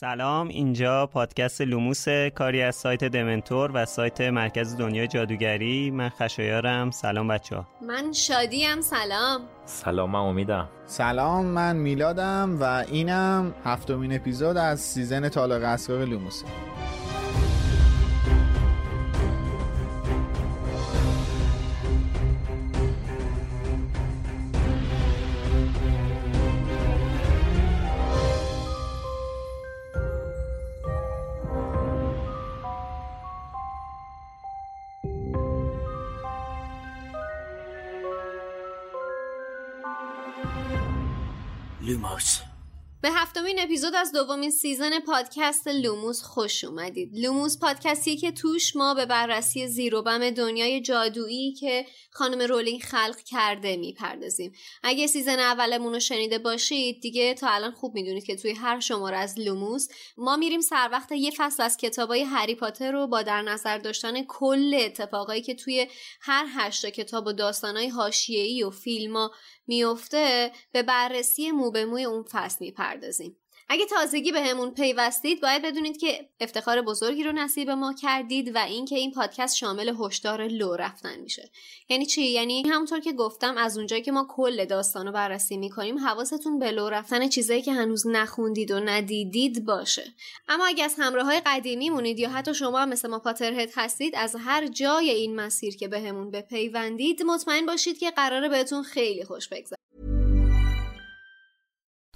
سلام اینجا پادکست لوموس کاری از سایت دمنتور و سایت مرکز دنیای جادوگری. من خشایارم. سلام بچه ها من شادیم. سلام. سلام من امیدم. سلام من میلادم و اینم هفتمین اپیزود از season تالار اسرار لوموسه هفتمین اپیزود از دومین season پادکست لوموس خوش اومدید. لوموس پادکستی که توش ما به بررسی زیروبم دنیای جادویی که خانم رولینگ خلق کرده می‌پردازیم. اگه season اولمون رو شنیده باشید دیگه تا الان خوب می‌دونید که توی هر شماره از لوموس ما میریم سر وقت یه فصل از کتابای هری پاتر رو با در نظر داشتن کل اتفاقایی که توی هر هشت کتاب و داستانای حاشیه‌ای و فیلما میفته به بررسی مو به موی اون فصل می‌پردازیم. اگه تازگی به همون پیوستید باید بدونید که افتخار بزرگی رو نصیب ما کردید و اینکه این پادکست شامل هشدار لو رفتن میشه. یعنی چی؟ یعنی همونطور که گفتم از اونجایی که ما کل داستان رو بررسی می‌کنیم حواستون به لو رفتن چیزایی که هنوز نخوندید و ندیدید باشه. اما اگه از همراه های قدیمی مونید یا حتی شما هم مثل ما پاترهد هستید از هر جای این مسیر که بهمون به بپیوندید مطمئن باشید که قراره بهتون خیلی خوش بگذره.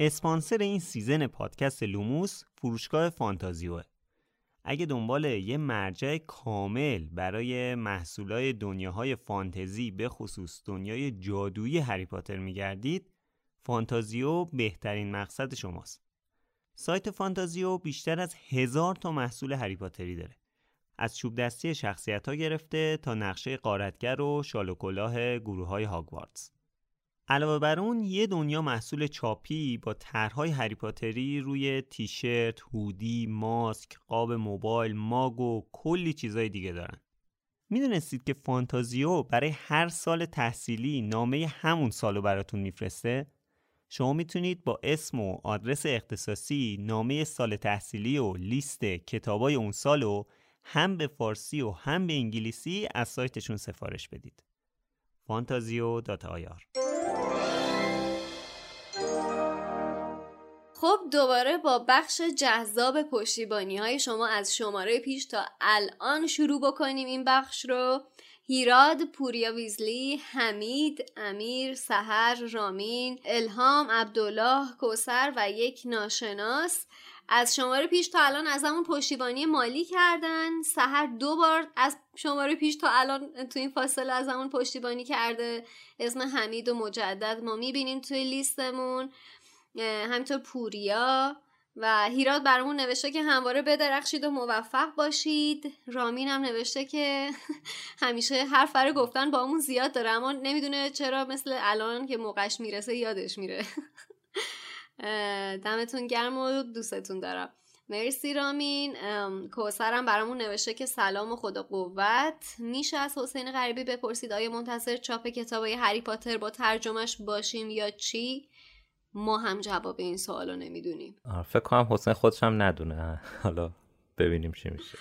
اسپانسر این season پادکست لوموس فروشگاه فانتازیوه. اگه دنبال یه مرجع کامل برای محصولای دنیاهای فانتزی به خصوص دنیای جادویی هری پاتر میگردید فانتازیو بهترین مقصد شماست. سایت فانتازیو بیشتر از هزار تا محصول هری پاتری داره. از چوب دستی شخصیت ها گرفته تا نقشه قارتگر و شال و کلاه گروه های هاگوارتس علاوه بر اون یه دنیا محصول چاپی با طرحهای هری پاتری روی تیشرت، هودی، ماسک، قاب موبایل، ماگ و کلی چیزای دیگه دارن. می‌دونستید که فانتازیو برای هر سال تحصیلی نامه همون سالو براتون میفرسته؟ شما می‌تونید با اسم و آدرس اختصاصی نامه سال تحصیلی و لیست کتابای اون سالو هم به فارسی و هم به انگلیسی از سایتشون سفارش بدید. فانتازیو.ir خب دوباره با بخش جذاب پشتیبانی های شما از شماره پیش تا الان شروع بکنیم این بخش رو. هیراد، پوریا ویزلی، حمید، امیر، سهر، رامین، الهام، عبدالله، کوسر و یک ناشناس. از شماره پیش تا الان از همون پشتیبانی مالی کردن. سهر دو بار از شماره پیش تا الان تو این فاصله از همون پشتیبانی کرده. اسم حمید و مجدد ما می‌بینیم توی لیستمون. همینطور پوریا و هیراد برامون نوشته که همواره بدرخشید و موفق باشید. رامین هم نوشته که همیشه حرف برای گفتن با همون زیاد داره اما نمی‌دونه چرا مثل الان که موقعش می‌رسه یادش میره. دمتون گرم و دوستتون دارم. مرسی رامین. کوسرم برامون نوشته که سلام و خدا قوت. میشه از حسین غریبی بپرسید آیا منتظر چاپ کتابای هری پاتر با ترجمهش باشیم یا چی؟ ما هم جواب این سوالو نمی‌دونیم. فکر کنم حسین خودش هم ندونه. حالا ببینیم چی میشه.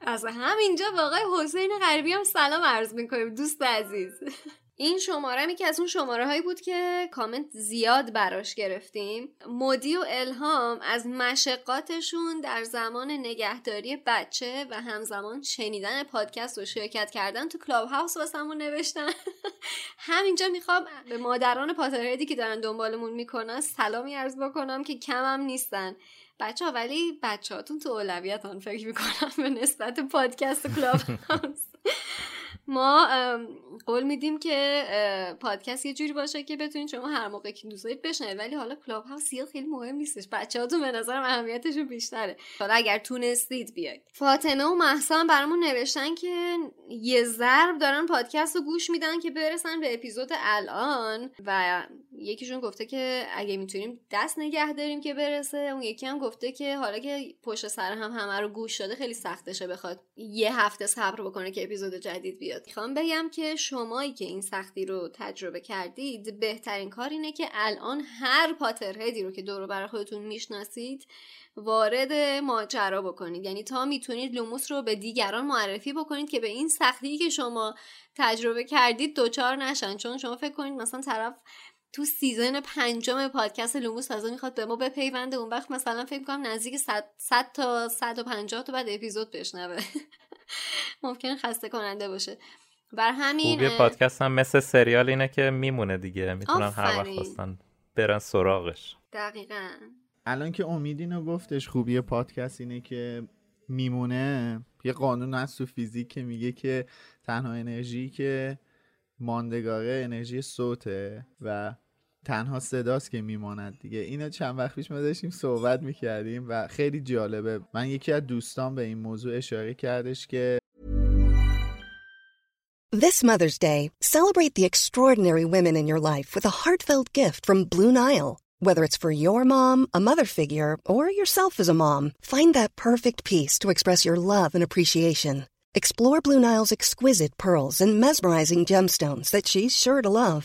از همینجا واقعا حسین غریبی هم سلام عرض می‌کنیم دوست عزیز. این شماره که از اون شماره هایی بود که کامنت زیاد براش گرفتیم. مودی و الهام از مشقاتشون در زمان نگهداری بچه و همزمان شنیدن پادکست و شرکت کردن تو کلاب هاوس واسمون نوشتن. همینجا می‌خوام به مادران Potterhead ی که دارن دنبالمون می‌کنن سلامی عرض بکنم که کمم نیستن. بچه ها ولی بچه هاتون تو اولویت فکر می‌کنم به نسبت پادکست Clubhouse ما قول میدیم که پادکست یه جوری باشه که بتونید شما هر موقع که دوست دارید بشنوید. ولی حالا Clubhouse خیلی مهم نیستش. بچه‌هاتون به نظرم اهمیتشون بیشتره. حالا اگر تونستید بیاید. فاطمه و مهسا برامون نوشتن که یه ضرب دارن پادکست رو گوش میدن که برسن به اپیزود الان و یکیشون گفته که اگه می‌تونیم دست نگه داریم که برسه. اون یکی هم گفته که حالا که پشت سر هم همه رو گوش شده خیلی سختشه بخواد یه هفته صبر بکنه که اپیزود جدید بیاد. می‌خوام بگم که شمایی که این سختی رو تجربه کردید بهترین کار اینه که الان هر پاترهدی رو که دور بر خودتون می‌شناسید وارد ماجرا بکنید. یعنی تا می‌تونید لوموس رو به دیگران معرفی بکنید که به این سختی که شما تجربه کردید دچار نشن. چون شما فکر کنید مثلا طرف تو season پنجم پادکست لوموس تازه می‌خواد به ما بپیونده اون وقت مثلا فکر کنم نزدیک 100 تا 150 تا بعد اپیزود بشنوه. ممکن خسته کننده باشه. بر همین خوبی پادکست هم مثل سریال اینه که میمونه دیگه. می‌تونن هر وقت خواستن برن سراغش. دقیقا. الان که امیدینو گفتش خوبی پادکست اینه که میمونه. یه قانون از تو فیزیک که میگه که تنها انرژی که ماندگاره انرژی صوته و تنها صداست که میماند دیگه اینو چند وقت پیش ما داشتیم صحبت می‌کردیم و خیلی جالبه من یکی از دوستان به این موضوع اشاره کردش که This Mother's Day, celebrate the extraordinary women in your life with a heartfelt gift from Blue Nile. Whether it's for your mom, a mother figure, or yourself as a mom, find that perfect piece to express your love and appreciation. Explore Blue Nile's exquisite pearls and mesmerizing gemstones that she's sure to love.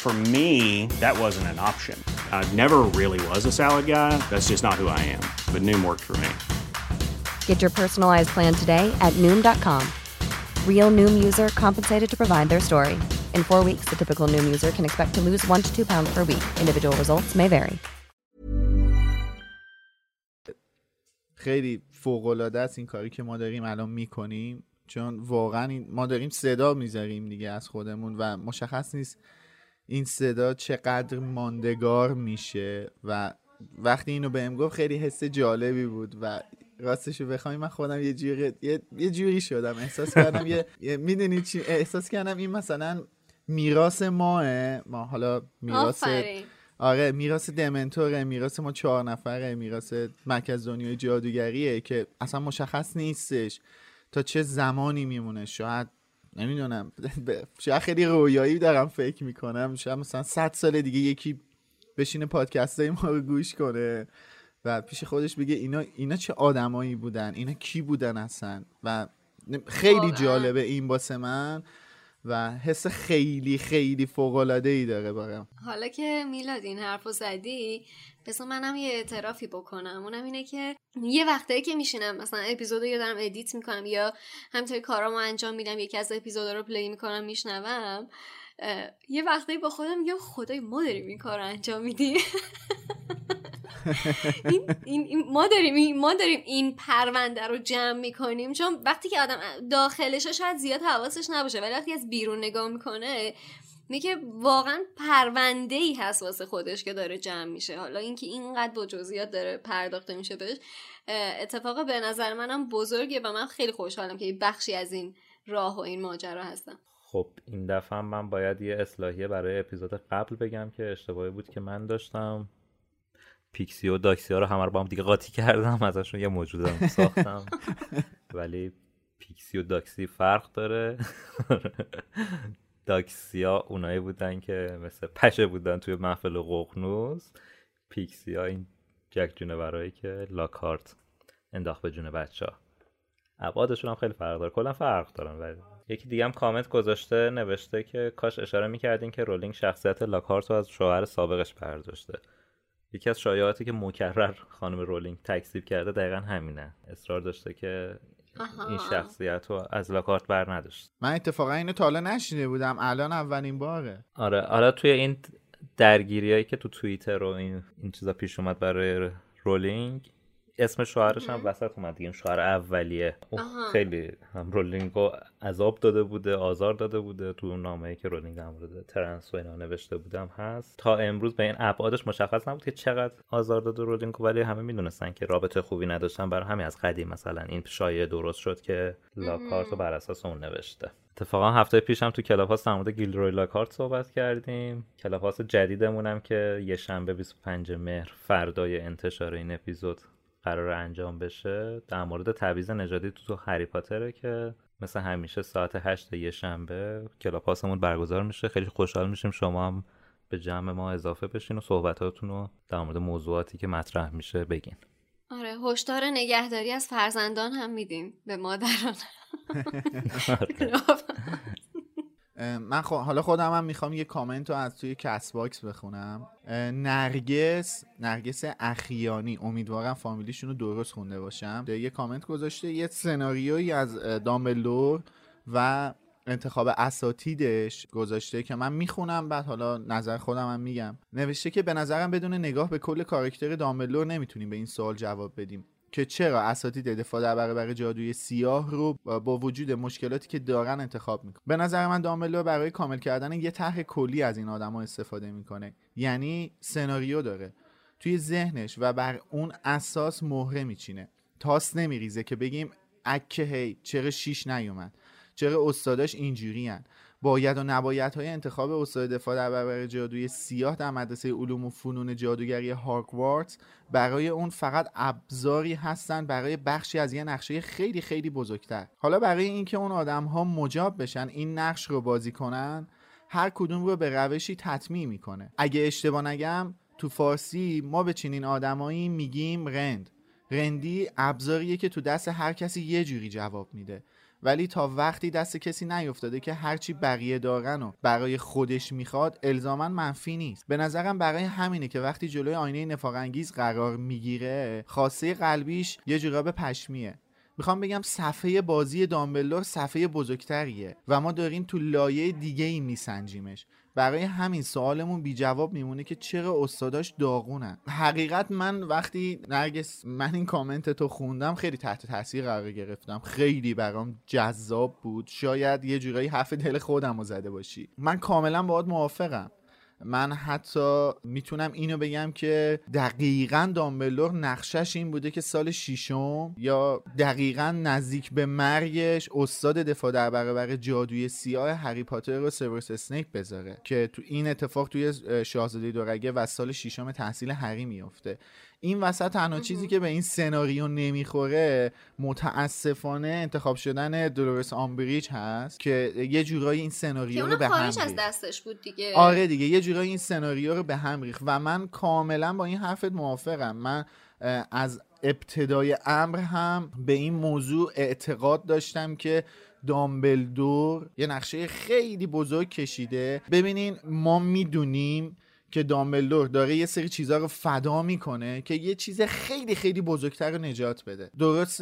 For me, that wasn't an option. I never really was a salad guy. That's just not who I am. But Noom worked for me. Get your personalized plan today at Noom.com. Real Noom user compensated to provide their story. In four weeks, the typical Noom user can expect to lose one to two pounds per week. Individual results may vary. خیلی فوق العاده است این کاری که ما داریم الان میکنیم چون واقعا ما داریم صدا میذاریم دیگه از خودمون و مشخص نیست این صدا چقدر ماندگار میشه و وقتی اینو بهم گفت خیلی حس جالبی بود و راستشو بخوام من خودم یه جوری یه, یه جوری شدم. احساس کردم یه, یه می‌دونی چی؟ احساس کردم این مثلا میراث ماه ما حالا میراث آره میراث دمنتوره میراث ما چهار نفره میراث مرکز دنیای جادوگریه که اصلا مشخص نیستش تا چه زمانی میمونه. شاید نمی‌دونم. شاید خیلی رویایی دارم فکر می‌کنم. شاید مثلا صد سال دیگه یکی بشینه پادکست های ما رو گوش کنه و پیش خودش بگه اینا اینا چه آدمایی بودن؟ اینا کی بودن اصلا؟ و خیلی جالبه این باسه من و حس خیلی خیلی فوق العاده ای داره برام. حالا که میلاد این حرفو زدی پس منم یه اعترافی بکنم. اونم اینه که یه وقتایی که میشینم مثلا اپیزودو یا دارم edit می‌کنم یا همینطوری کارامو انجام میدم یکی از اپیزودا رو play می‌کنم میشنوم یه وقتایی با خودم میگم خدایا ما داریم این کار رو انجام میدیم. این, این, ما داریم ما داریم این پرونده رو جمع می‌کنیم. چون وقتی که آدم داخلش شاید زیاد حواسش نباشه ولی وقتی از بیرون نگاه می‌کنه اینه که واقعا پرونده ای هست واسه خودش که داره جمع میشه. حالا اینکه اینقدر با جزئیات داره پرداخته میشه بهش اتفاق به نظر منم بزرگه و من خیلی خوشحالم که بخشی از این راه و این ماجرا هستم. خب این دفعه من باید یه اصلاحیه برای اپیزود قبل بگم که اشتباهی بود که من داشتم. پیکسی و داکسی ها رو همه رو با هم دیگه قاطی کردم ازشون یه موجودم ساختم. ولی pixie و doxy فرق داره. doxy ا اونایی بودن که مثل پشه بودن توی محفل ققنوس pixie ا این جک جونوره که لاکهارت انداخت به جون بچه ها ابعادشون هم خیلی فرق داره. کلا فرق دارن ولی یکی دیگه هم کامنت گذاشته نوشته که کاش اشاره می‌کردین که رولینگ شخصیت لاکهارت رو از شوهر سابقش برداشته. یکی از شایعاتی که مکرر خانم رولینگ تکذیب کرده دقیقا همینه. اصرار داشته که این شخصیت رو از لاکهارت بر نداشت. من اتفاقا اینو تا حالا نشنیده بودم. الان اولین باره. آره حالا توی این درگیریایی که تو توییتر و این, این چیزا پیش اومد برای رولینگ اسم شوهرش هم وسط اومد دیگه. شوهر اولیه. خیلی هم رولینگو عذاب داده بوده آزار داده بوده. تو اون نامه‌ای که رولینگ هم مورد ترنس و اینا نوشته بودم هست. تا امروز به این ابعادش مشخص نبود که چقدر آزار داده رولینگو ولی همه می‌دونستن که رابطه خوبی نداشتن. برای همین از قدیم مثلا این شایعه درست شد که لاکهارت رو بر اساس اون نوشته. اتفاقا هفته پیشم تو Clubhouse در مورد گیلروی لاکارت صحبت کردیم. کلاپاس جدیدمونم که یه شنبه 25 مهر فردای انتشار این اپیزود قرار انجام بشه در مورد تعویض نژادی تو, تو هری پاتره که مثل همیشه ساعت هشت یه شنبه کلاپاسمون برگزار میشه. خیلی خوشحال میشیم شما هم به جمع ما اضافه بشین و صحبتاتون رو در مورد موضوعاتی که مطرح میشه بگین. آره هشدار نگهداری از فرزندان هم میدیم به مادران. من حالا خودم هم می‌خوام یه کامنت رو از توی Castbox بخونم. نرگس نرگس اخیانی. امیدوارم فامیلیشون رو درست خونده باشم. یه کامنت گذاشته. یه سناریویی از دامبلدور و انتخاب اساتیدش گذاشته که من می‌خونم بعد حالا نظر خودم هم میگم. نوشته که به نظرم بدون نگاه به کل کاراکتر دامبلدور نمی‌تونیم به این سوال جواب بدیم. که چرا اساتید دفاع در برابر جادوی سیاه رو با وجود مشکلاتی که دارن انتخاب می‌کنه به نظر من دامبلور برای کامل کردن یه طرح کلی از این آدما استفاده می‌کنه. یعنی سناریو داره. توی ذهنش و بر اون اساس مهره میچینه. تاس نمیریزه که بگیم اکه هی چرا شیش نیومد؟ چرا استاداش اینجوری باید و نباید های انتخاب استاد دفاع در برابر جادوی سیاه در مدرسه علوم و فنون جادوگری هاگوارتس برای اون فقط ابزاری هستن برای بخشی از یه نقشه خیلی خیلی بزرگتر. حالا برای اینکه اون آدم ها مجاب بشن این نقش رو بازی کنن هر کدوم رو به روشی تطمیع می‌کنه. اگه اشتباه نگم تو فارسی ما به چنین آدمایی میگیم رند. رندی ابزاریه که تو دست هر کسی یه جوری جواب میده. ولی تا وقتی دست کسی نیفتاده که هرچی بقیه دارن و برای خودش می‌خواد الزاما منفی نیست. به نظرم برای همینه که وقتی جلوی آینه نفاق انگیز قرار می‌گیره خاصه قلبیش یه جوراب پشمیه. می‌خوام بگم صفحه بازی دامبلدور صفحه بزرگتریه و ما داریم تو لایه دیگه ای میسنجیمش. برای همین سوالمون بی جواب میمونه که چرا استاداش داغونن. حقیقت من وقتی نرگس من این کامنت تو خوندم خیلی تحت تاثیر قرار گرفتم. خیلی برام جذاب بود. شاید یه جورایی حرف دل خودم رو زده باشی. من کاملا باهات موافقم. من حتی می‌تونم اینو بگم که دقیقا دامبلدور نقشش این بوده که سال ششم یا دقیقا نزدیک به مرگش استاد دفاع در برابر جادوی سیاه هری پاتر رو سیورس اسنیپ بذاره که تو این اتفاق توی شاهزاده دورگه و سال ششم تحصیل هری میفته. این وسط تنها چیزی که به این سناریو نمی‌خوره متاسفانه انتخاب شدن دولورس آمبریج هست که یه جورایی این سناریو رو به هم ریخت از دستش بود دیگه. آره دیگه یه جورایی این سناریو رو به هم ریخت و من کاملا با این حرفت موافقم. من از ابتدای امر هم به این موضوع اعتقاد داشتم که دامبلدور یه نقشه خیلی بزرگ کشیده. ببینین ما می‌دونیم که دامبلدور داره یه سری چیزها رو فدا می‌کنه که یه چیز خیلی خیلی بزرگتر رو نجات بده. درست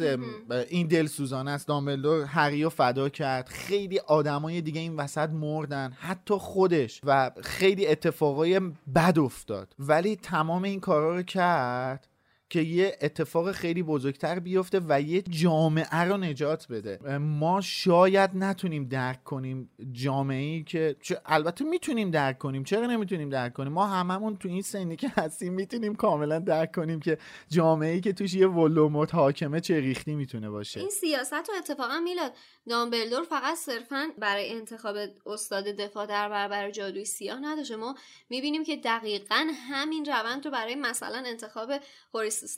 این دل سوزانه است. دامبلدور هری رو فدا کرد. خیلی آدمای دیگه این وسط مردن حتی خودش. و خیلی اتفاقای بد افتاد. ولی تمام این کارا رو کرد. که یه اتفاق خیلی بزرگتر بیفته و یه جامعه رو نجات بده. ما شاید نتونیم درک کنیم جامعه ای که البته می‌تونیم درک کنیم. چرا نمی‌تونیم درک کنیم؟ ما هممون تو این سنی که هستیم می‌تونیم کاملا درک کنیم که جامعه ای که توش یه ولدمورت حاکمه چه ریختی می‌تونه باشه. این سیاست رو اتفاقا میلاد دامبلدور فقط صرفا برای انتخاب استاد دفاع در برابر جادوی سیاه نداشته. ما می‌بینیم که دقیقا همین روند رو برای مثلا انتخاب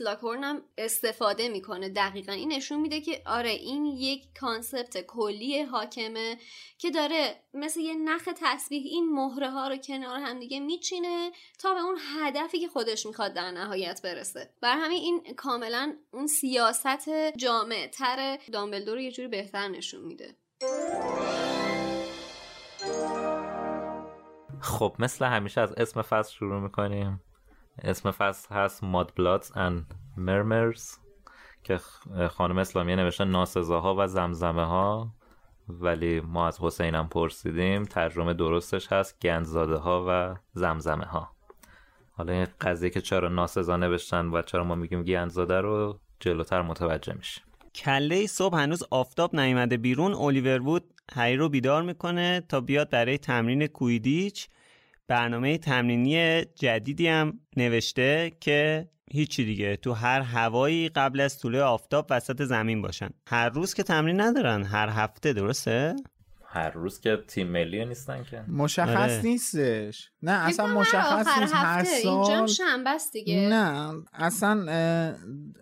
اسلاگهورن هم استفاده می‌کنه. دقیقا این نشون میده که آره این یک concept کلی حاکمه که داره مثل یه نخ تسبیح این مهره ها رو کنار هم دیگه میچینه تا به اون هدفی که خودش می‌خواد در نهایت برسه. بر همین این کاملا اون سیاست جامع تر دامبلدور رو یه جوری بهتر نشون میده. خب مثل همیشه از اسم فصل شروع می‌کنیم. اسم فصل هست ماد بلادز and مرمرز که خانم اسلامی نوشته ناسزاها و زمزمه ها ولی ما از حسینم پرسیدیم. ترجمه درستش هست گندزاده ها و زمزمه ها حالا این قضیه که چرا ناسزا نوشتن و چرا ما میگیم گندزاده رو جلوتر متوجه میشه کله صبح هنوز آفتاب نیومده بیرون. الیور وود هری رو بیدار می‌کنه تا بیاد برای تمرین کویدیچ. برنامه تمرینی جدیدی هم نوشته که هیچی دیگه تو هر هوایی قبل از طلوع آفتاب وسط زمین باشن. هر روز که تمرین ندارن هر هفته درسته؟ هر روز که تیم ملی نیستن که. مشخص آره. نیستش. نه اصلا مشخص نیست. هر سال دیگه. نه اصلا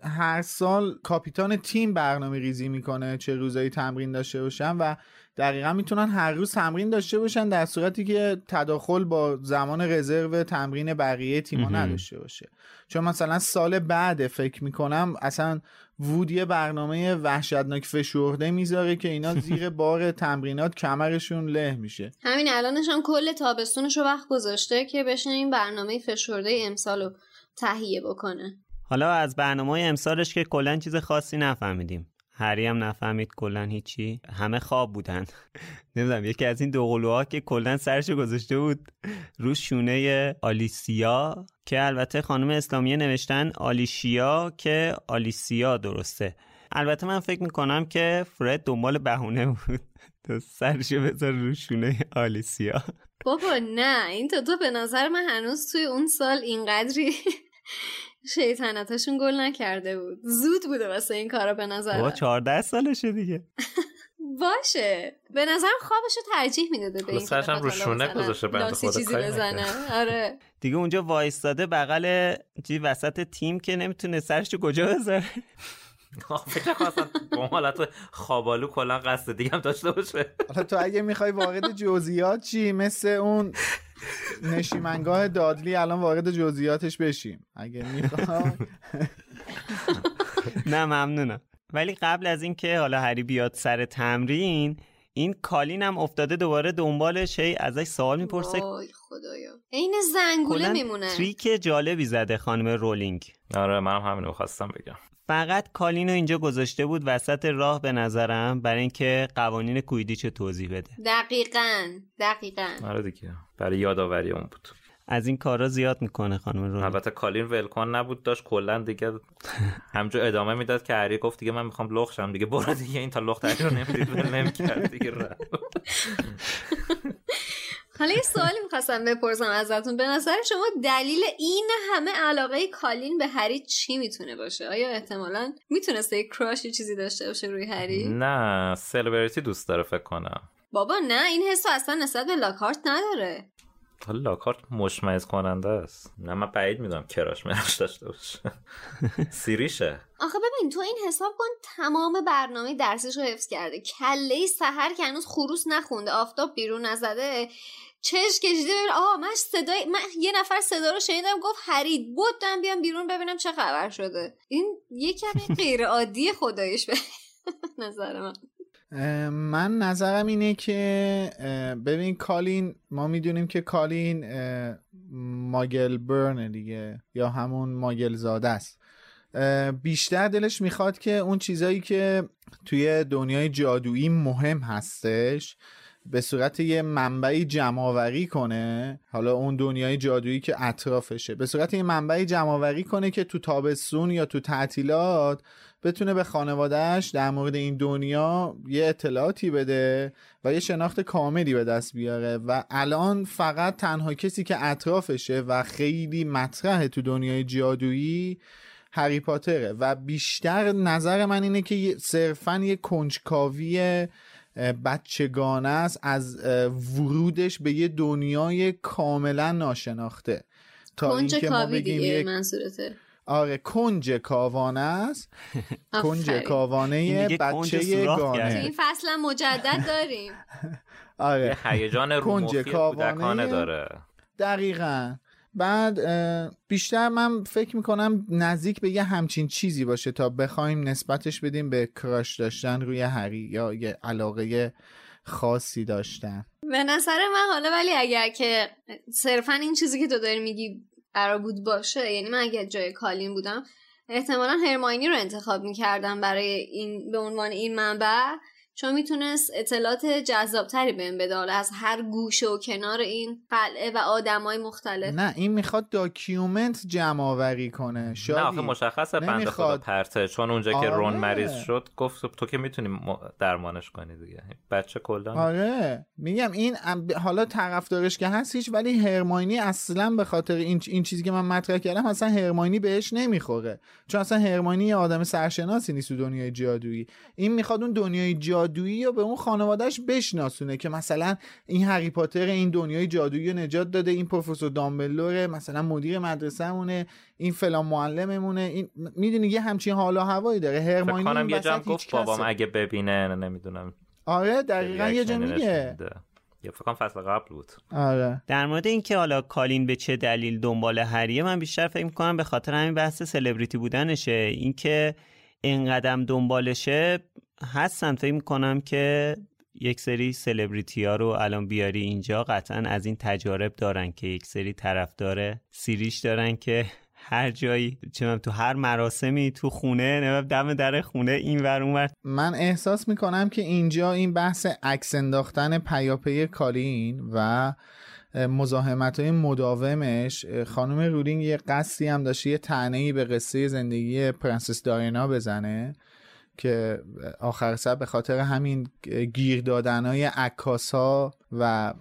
هر سال کاپیتان تیم برنامه ریزی می‌کنه چه روزایی تمرین داشته باشن و دقیقا می‌تونن هر روز تمرین داشته باشن در صورتی که تداخل با زمان رزرو تمرین بقیه تیما نداشته باشه. چون مثلا سال بعد فکر می‌کنم اصلا وود یه برنامه وحشتناک فشرده می‌ذاره که اینا زیر بار تمرینات کمرشون له میشه. همین الانش هم کل تابستونش رو وقت گذاشته که بشن این برنامه فشرده امسال رو تهیه بکنه. حالا از برنامه امسالش که کلا چیز خاصی نفهمیدیم. هری هم نفهمید کلا هیچی. همه خواب بودن. نمی‌دونم یکی از این دوقلوها که کلا سرشو گذاشته بود رو شونه آلیسیا که البته خانم اسلامیه نوشتن آلیشیا که آلیسیا درسته. البته من فکر می‌کنم که فرد دنبال بهونه بود. تو سرشو بذار رو شونه آلیسیا. بابا نه این تو تو به نظر من هنوز توی اون سال اینقدری شیطنتاشون گل نکرده بود. زود بوده واسه این کارا به نظر با 14 سالشه دیگه. باشه. به نظرم خوابشو ترجیح می‌داده به این هم رو شونه گذاشته بنده خدا چیزی بزنه. آره. دیگه اونجا وایستاده بغل چی وسط تیم که نمی‌تونه سرشو کجا بذاره. فکر کنم با حالت خوابالو کلا قصد دیگه هم داشته باشه. حالا تو اگه می‌خوای وارد جزئیات چی؟ مثل اون نشیمنگاه دادلی الان وارد جزئیاتش بشیم. اگه می‌خوای. نه ممنونم. ولی قبل از اینکه حالا هری بیاد سر تمرین این کالین هم افتاده دوباره دنبالش. هی ازش سوال می‌پرسه. وای خدایا. عین زنگوله میمونه. تریک جالبی زده خانم رولینگ. آره منم همینو خواستم بگم. فقط کالینو اینجا گذاشته بود وسط راه به نظرم برای اینکه قوانین کویدیچ توضیح بده. دقیقا دقیقا. آره دیگه برای یادآوری اون بود. از این کارا زیاد می‌کنه خانم رو البته کالین ولکن نبود داشت کلا دیگه همجا ادامه می‌داد که هری گفت دیگه من می‌خوام لخشم دیگه برو دیگه این تا لخت رو نمی‌دید نمی‌کرد دیگه حالا یه سوالی می‌خواستم بپرسم ازتون. به نظر شما دلیل این همه علاقه کالین به هری چی می‌تونه باشه؟ آیا احتمالا می‌تونسته یک کراش چیزی داشته باشه روی هری؟ نه سلبریتی دوست داره فکر کنم. بابا نه این حس اصلا نسبت به لاکارت نداره. حالا لاکارت مشمعز کننده است. نه من بعید می‌دونم کراش منش داشته باشه. سیریشه. آخه ببین تو این حساب کن تمام برنامه درسش رو حفظ کرده. کله سهر که هنوز خروس نخونده آفتاب بیرون نزده. چش کشیده ببین. آها من صدای من یه نفر صدا رو شنیدم گفت هرید بودم بیام بیرون ببینم چه خبر شده. این یه کمی غیر عادی خدایش به نظر من. من نظرم اینه که ببین کالین ما می‌دونیم که کالین ماگل برن دیگه یا همون ماگل زاده است. بیشتر دلش می‌خواد که اون چیزایی که توی دنیای جادویی مهم هستش به صورت یه منبعی جمعآوری کنه حالا اون دنیای جادویی که اطرافشه به صورت یه منبعی جمعآوری کنه که تو تابستون یا تو تعطیلات بتونه به خانوادهش در مورد این دنیا یه اطلاعاتی بده و یه شناخت کاملی به دست بیاره. و الان فقط تنها کسی که اطرافشه و خیلی مطرحه تو دنیای جادویی هری پاتره. و بیشتر نظر من اینه که صرفا یه کنجکاوی بچگانه است از ورودش به یه دنیای کاملا ناشناخته. تا اینکه ما بگیم دیگه منصورته آره کنج کاوانه است. کنج کاوانه بچه گانه. این فصل مجدد داریم. آره. هیجان رومخی کودکانه داره. دقیقا. بعد بیشتر من فکر می‌کنم نزدیک به یه همچین چیزی باشه تا بخوایم نسبتش بدیم به کراش داشتن روی هری یا یه علاقه خاصی داشتن. به نظر من حالا ولی اگر که صرفا این چیزی که تو داری میگی قرار بود باشه یعنی من اگر جای کالین بودم احتمالا هرماینی رو انتخاب می‌کردم برای این به عنوان این منبع. چون می‌تونست اطلاعات جذابتری بهم بده از هر گوشه و کنار این قلعه و آدمای مختلف. نه این می‌خواد document جمع آوری کنه شادی. نه آخه مشخصه بنده خدا پرته. چون اونجا که رون آره. مریض شد گفت تو که می‌تونی درمانش کنی دیگه. بچه کلا آره. میگم این حالا طرفدارش که هست هیچ ولی هرماینی اصلا به خاطر این این چیزی که من مطرح کردم اصلا هرماینی بهش نمی‌خوره. چون اصلا هرماینی یه آدم سرشناسی نیست تو دنیای جادویی. این می‌خواد اون دنیای جادویی جادویی یا به اون خانوادهش بشناسونه که مثلا این هری پاتر این دنیای جادویی رو نجات داده این پروفسور دامبلور مثلا مدیر مدرسه‌مونه این فلان معلممونه این می‌دونی یه همچین حالا هوایی داره. هرماینی یه جمع گفت بابام اگه ببینه نمی‌دونم. آره دقیقا یه جا میگه. یا فکر فصل قبل بود. آره. در مورد اینکه حالا کالین به چه دلیل دنبال هریه من بیشتر فکر می‌کنم به خاطر همین بحث سلبریتی بودنشه. اینکه این قدم دنبالشه هستن فکر می‌کنم که یک سری سلبریتی ها رو الان بیاری اینجا قطعا از این تجارب دارن که یک سری طرفدار سیریش دارن که هر جایی چه تو هر مراسمی تو خونه دم در خونه این ور اون من احساس می‌کنم که اینجا این بحث عکس انداختن پیاپی کالین و مزاحمت های مداومش خانم رولینگ یه قصدی هم داشته یه تنه‌ای به قصه زندگی پرنسس دایانا بزنه. که آخر سر به خاطر همین گیر دادن های عکاس ها و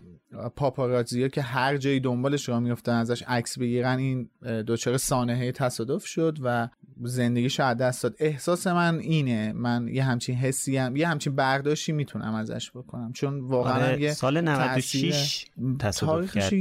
پاپاراتزی ها که هر جایی دنبالش را میفتن ازش عکس بگیرن این دچار سانحه تصادف شد و زندگیش از دست داد. احساس من اینه. من یه همچین حسی هم یه همچین برداشتی می‌تونم ازش بکنم. چون واقعا آره یه سال 96 تصادف کرد.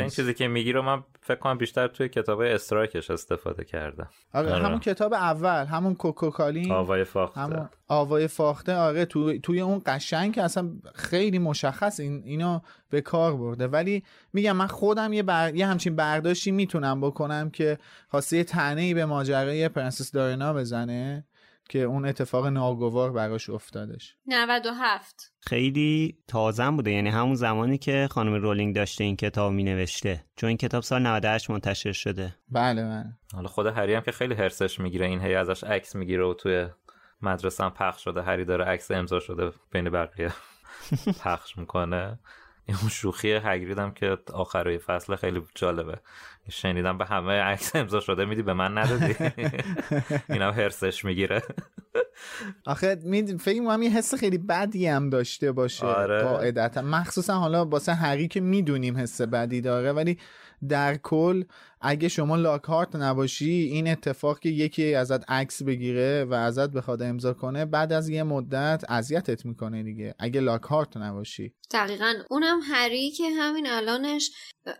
این چیزی که میگی رو من فکر کنم بیشتر توی کتاب استرایکش استفاده کردم آره, آره. همون کتاب اول همون Cuckoo's Calling آوای فاخته. همون آوای فاخته آره توی, توی اون قشنگ که اصلا خیلی مشخص این اینا به کار برده. ولی میگم من خودم یه, بر... یه همچین برداشتی می‌تونم بکنم که خواسته یه به ماجرای پرنسس دایانا بزنه. که اون اتفاق ناگوار براش افتادش. 97 خیلی تازم بوده. یعنی همون زمانی که خانم رولینگ داشته این کتاب می نوشته چون این کتاب سال 98 منتشر شده. بله بله. حالا خود هری هم که خیلی هرسش می‌گیره. این هی ازش عکس می‌گیره و توی مدرسه هم پخش شده. هری داره عکس امضا شده. بین بقیه پخش می‌کنه. این شوخی هگریدم که آخرای فصل خیلی جالبه. شنیدم به همه عکس امضا شده میدی به من ندادی؟ اینم هرسش می‌گیره. آخه می فکر می‌کنم یه حس خیلی بدی هم داشته باشه آره. قاعدتا. مخصوصا حالا واسه هری که می‌دونیم حس بدی داره ولی در کل اگه شما لاکهارت نباشی این اتفاق که یکی ازت عکس بگیره و ازت بخواد امضا کنه بعد از یه مدت اذیتت می‌کنه دیگه. اگه لاکهارت نباشی. دقیقا. اونم هری که همین الانش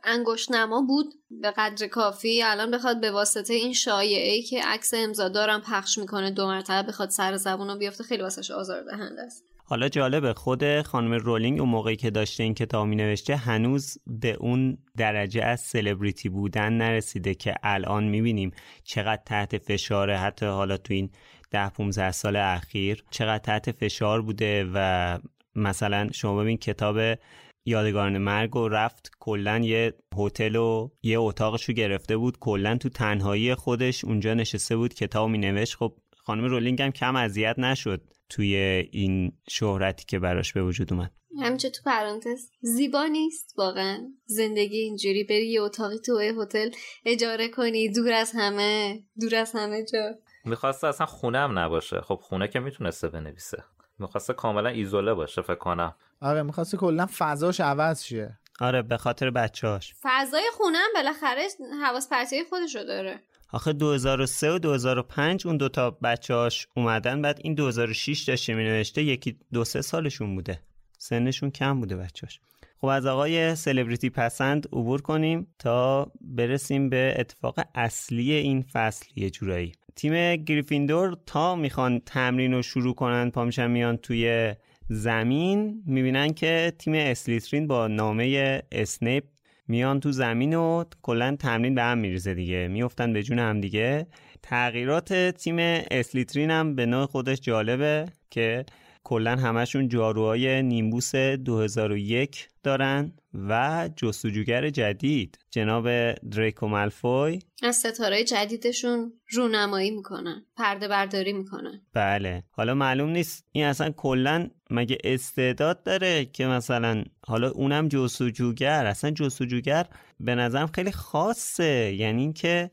انگشت نما بود به قدر کافی. الان بخواد به واسطه این شایعه ای که عکس امضا دارم پخش می‌کنه دو مرتبه بخواد سر زبونا بیفته خیلی واسش آزاردهنده است. حالا جالبه خود خانم رولینگ اون موقعی که داشته این کتاب می نوشته هنوز به اون درجه از سلبریتی بودن نرسیده که الان می بینیم چقدر تحت فشاره حتی حالا تو این ده 15 سال اخیر چقدر تحت فشار بوده و مثلا شما ببین کتاب یادگاران مرگ و رفت کلا یه هتل و یه اتاقشو گرفته بود کلا تو تنهایی خودش اونجا نشسته بود کتاب می نوشت خب خانم رولینگ هم کم اذیت نشد. توی این شهرتی که براش به وجود اومد. همچه تو پرانتز زیبا نیست واقعا. زندگی اینجوری بری یه اتاقی تو هتل اجاره کنی دور از همه دور از همه جا. می‌خواسته اصلا خونه هم نباشه. خب خونه که می‌تونسته بنویسه. می‌خواسته کاملا ایزوله باشه فکر کنم. آره می‌خواسته کلا فضاش عوض شه. آره به خاطر بچهاش فضای خونه هم بالاخره حواس پرتی خودشو داره. آخه 2003 و 2005 اون دوتا بچهاش اومدن بعد این 2006 داشته می نوشته یکی دو سه سالشون بوده. سنشون کم بوده بچه‌هاش خب از آقای سلبریتی پسند عبور کنیم تا برسیم به اتفاق اصلی این فصل یه جورایی. تیم گریفیندور تا می‌خوان تمرین رو شروع کنن پا میشن میان توی زمین می‌بینن که تیم اسلیترین با نامه اسنیپ میان تو زمین و کلا تمرین به هم میریزه دیگه. میفتن به جون هم دیگه. تغییرات تیم اسلیترین هم به نوع خودش جالبه که کلا همشون جاروهای نیمبوس 2001 دارن و جستجوگر جدید جناب دریکو مالفوی. از ستاره جدیدشون رونمایی می‌کنن پرده برداری می‌کنن. بله. حالا معلوم نیست. این اصلا کلا مگه استعداد داره که مثلا حالا اونم جستجوگر؟ اصلا جستجوگر به نظرم خیلی خاصه. یعنی اینکه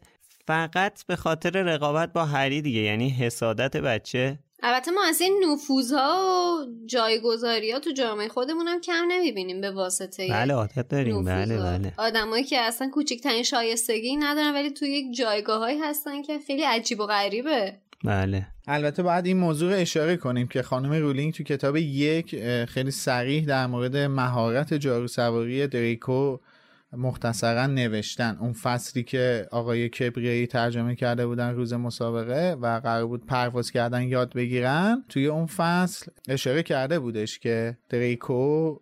فقط به خاطر رقابت با هری دیگه یعنی حسادت بچه البته ما از این نفوذها و جایگذاری ها تو جامعه خودمون هم کم نمی‌بینیم به واسطه بله عادت داریم. بله بله. آدمایی که اصلا کوچکترین شایستگی ندارن ولی توی یک جایگاههایی هستن که خیلی عجیب و غریبه. بله. البته باید این موضوع اشاره کنیم که خانم رولینگ تو کتاب یک خیلی سریح در مورد مهارت جارو سواری دریکو مختصرا نوشتن. اون فصلی که آقای کبریایی ترجمه کرده بودن روز مسابقه و قرار بود پرواز کردن یاد بگیرن توی اون فصل اشاره کرده بودش که دریکو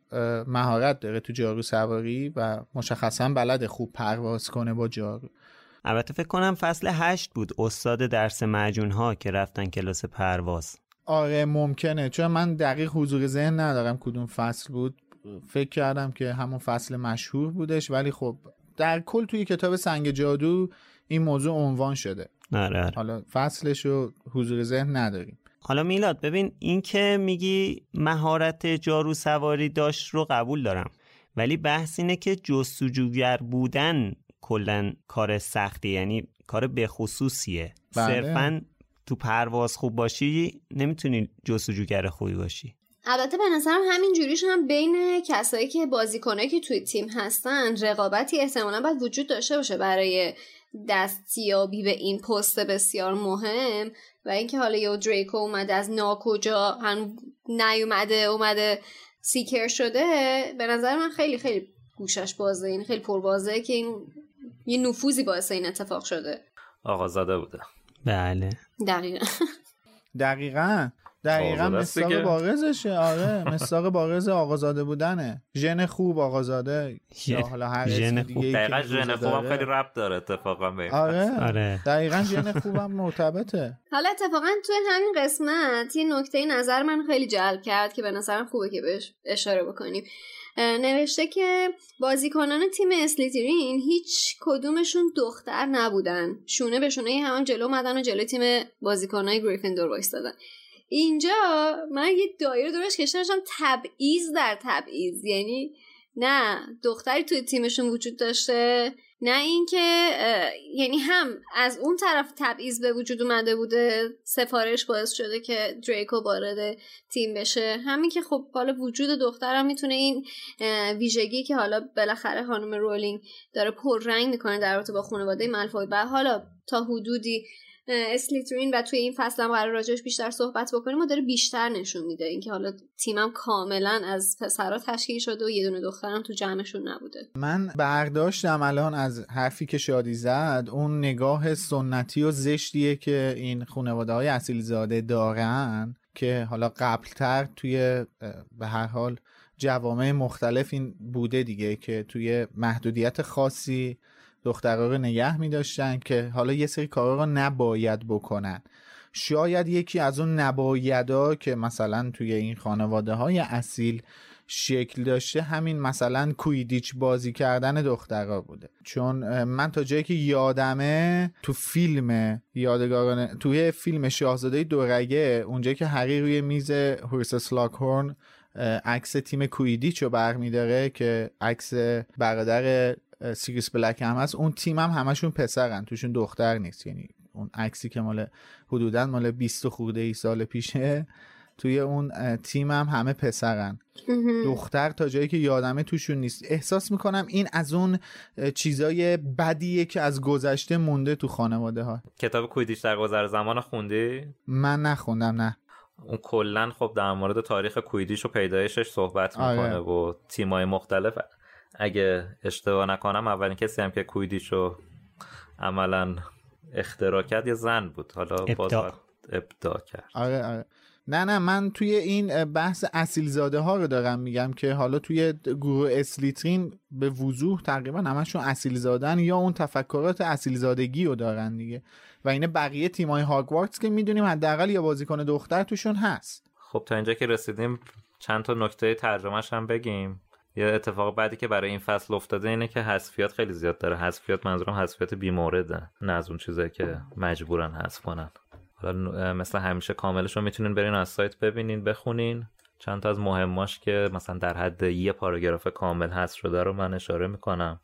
مهارت داره تو جارو سواری و مشخصا بلد خوب پرواز کنه با جارو. البته فکر کنم فصل هشت بود استاد درس معجون ها که رفتن کلاس پرواز. آره ممکنه. چون من دقیق حضور ذهن ندارم کدوم فصل بود. فکر کردم که همون فصل مشهور بودش ولی خب در کل توی کتاب سنگ جادو این موضوع عنوان شده آره, آره. حالا فصلش رو حضور ذهن نداریم حالا میلاد ببین این که میگی مهارت جارو سواری داشت رو قبول دارم ولی بحث اینه که جستجوگر بودن کلا کار سختی یعنی کار بخصوصیه بله. صرفا تو پرواز خوب باشی نمی‌تونی جستجوگر خوبی باشی البته به نظرم همین جوریش هم بین کسایی که بازیکنایی که توی تیم هستن رقابتی احتمالا باید وجود داشته باشه برای دستیابی به این پست بسیار مهم و اینکه حالا یه دریکو اومده از ناکجا هم نیومده اومده سیکر شده به نظر من خیلی خیلی گوشش بازه این خیلی پربازه که این یه نفوذی باعث این اتفاق شده. آقا زده بوده. بله. دقیقا. دقیقا. دقیقا مساق بارزشه آره مساق بارز آقازاده بودنه. ژن خوب آقازاده. یا حالا هر ژن خوب. دقیقا ژن خوبم خیلی ربط داره اتفاقا به آره. آره. دقیقا ژن خوبم مرتبطه. حالا اتفاقا توی همین قسمت یه نکته نظر من خیلی جلب کرد که به نظرم خوبه که بهش اشاره بکنیم. نوشته که بازیکنان تیم اسلیترین هیچ کدومشون دختر نبودن. شونه به شونه هم, جلو اومدن و جلو تیم بازیکنای گریفیندور وایستادن. اینجا من یه دایره درست داشتم تبعیض در تبعیض. یعنی نه دختری توی تیمشون وجود داشته نه اینکه یعنی هم از اون طرف تبعیض به وجود اومده بوده سفارش باعث شده که دریکو وارد تیم بشه. همین که خب حالا وجود دخترم می‌تونه این ویژگی که حالا بالاخره خانم رولینگ داره پررنگ می‌کنه در رابطه با خانواده مالفوی و حالا تا حدودی اسلیترین و توی این فصل هم قرار راجعش بیشتر صحبت بکنیم و داره بیشتر نشون میده. اینکه حالا تیمم کاملا از پسرها تشکیل شده و یه دونه دخترم تو جمعشون نبوده. من برداشتم الان از حرفی که شادی زد اون نگاه سنتی و زشتیه که این خانواده های اصیل زاده دارن که حالا قبلتر توی به هر حال جوامع مختلف این بوده دیگه که توی محدودیت خاصی دخترها رو نگه می داشتن که حالا یه سری کارا رو نباید بکنن. شاید یکی از اون نبایدا که مثلا توی این خانواده های اصیل شکل داشته همین مثلا کویدیچ بازی کردن دخترها بوده. چون من تا جایی که یادمه تو فیلم یادگارانه توی فیلم شاهزاده دورگه اونجایی که هری روی میز هورس لاکهورن عکس تیم کویدیچ رو برمیداره که عکس برادر سیریس بلک هم هست. اون تیم هم همشون پسرن توشون دختر نیست. یعنی اون عکسی که مال حدودا مال 20 خورده ای سال پیشه توی اون تیم هم همه پسرن. دختر تا جایی که یادمه توشون نیست. احساس می‌کنم این از اون چیزای بدیه که از گذشته مونده تو خانواده ها. کتاب کویدیش در گذر زمان خوندی؟ من نخوندم نه. اون کلا خب در مورد تاریخ کویدیش و پیدایشش صحبت می‌کنه آره. و تیمای مختلف. اگه اشتباه نکنم اولین کسی هم که کویدیش رو عملا اختراع کرد یه زن بود. حالا ابدا, ابدا کرد. آره آره. نه نه من توی این بحث اصیل زاده ها رو دارم میگم که حالا توی گروه اسلیترین به وضوح تقریبا همشون اصیل زادن یا اون تفکرات اصیل زادگی رو دارن دیگه. و اینه بقیه تیمای هاگوارتس که می‌دونیم حداقل یا بازیکن دختر توشون هست. خب تا اینجا که رسیدیم چند تا نکته ترجمهش هم بگیم. یه اتفاق بعدی که برای این فصل افتاده اینه که حذفیات خیلی زیاد داره. حذفیات منظورم حذفیات بیمورده نه از اون چیزایی که مجبورن حذف کنن. حالا مثل همیشه کاملش رو می‌تونین برین از سایت ببینین بخونین. چند تا از مهماش که مثلا در حد یه پاراگراف کامل هست شده رو من اشاره می‌کنم.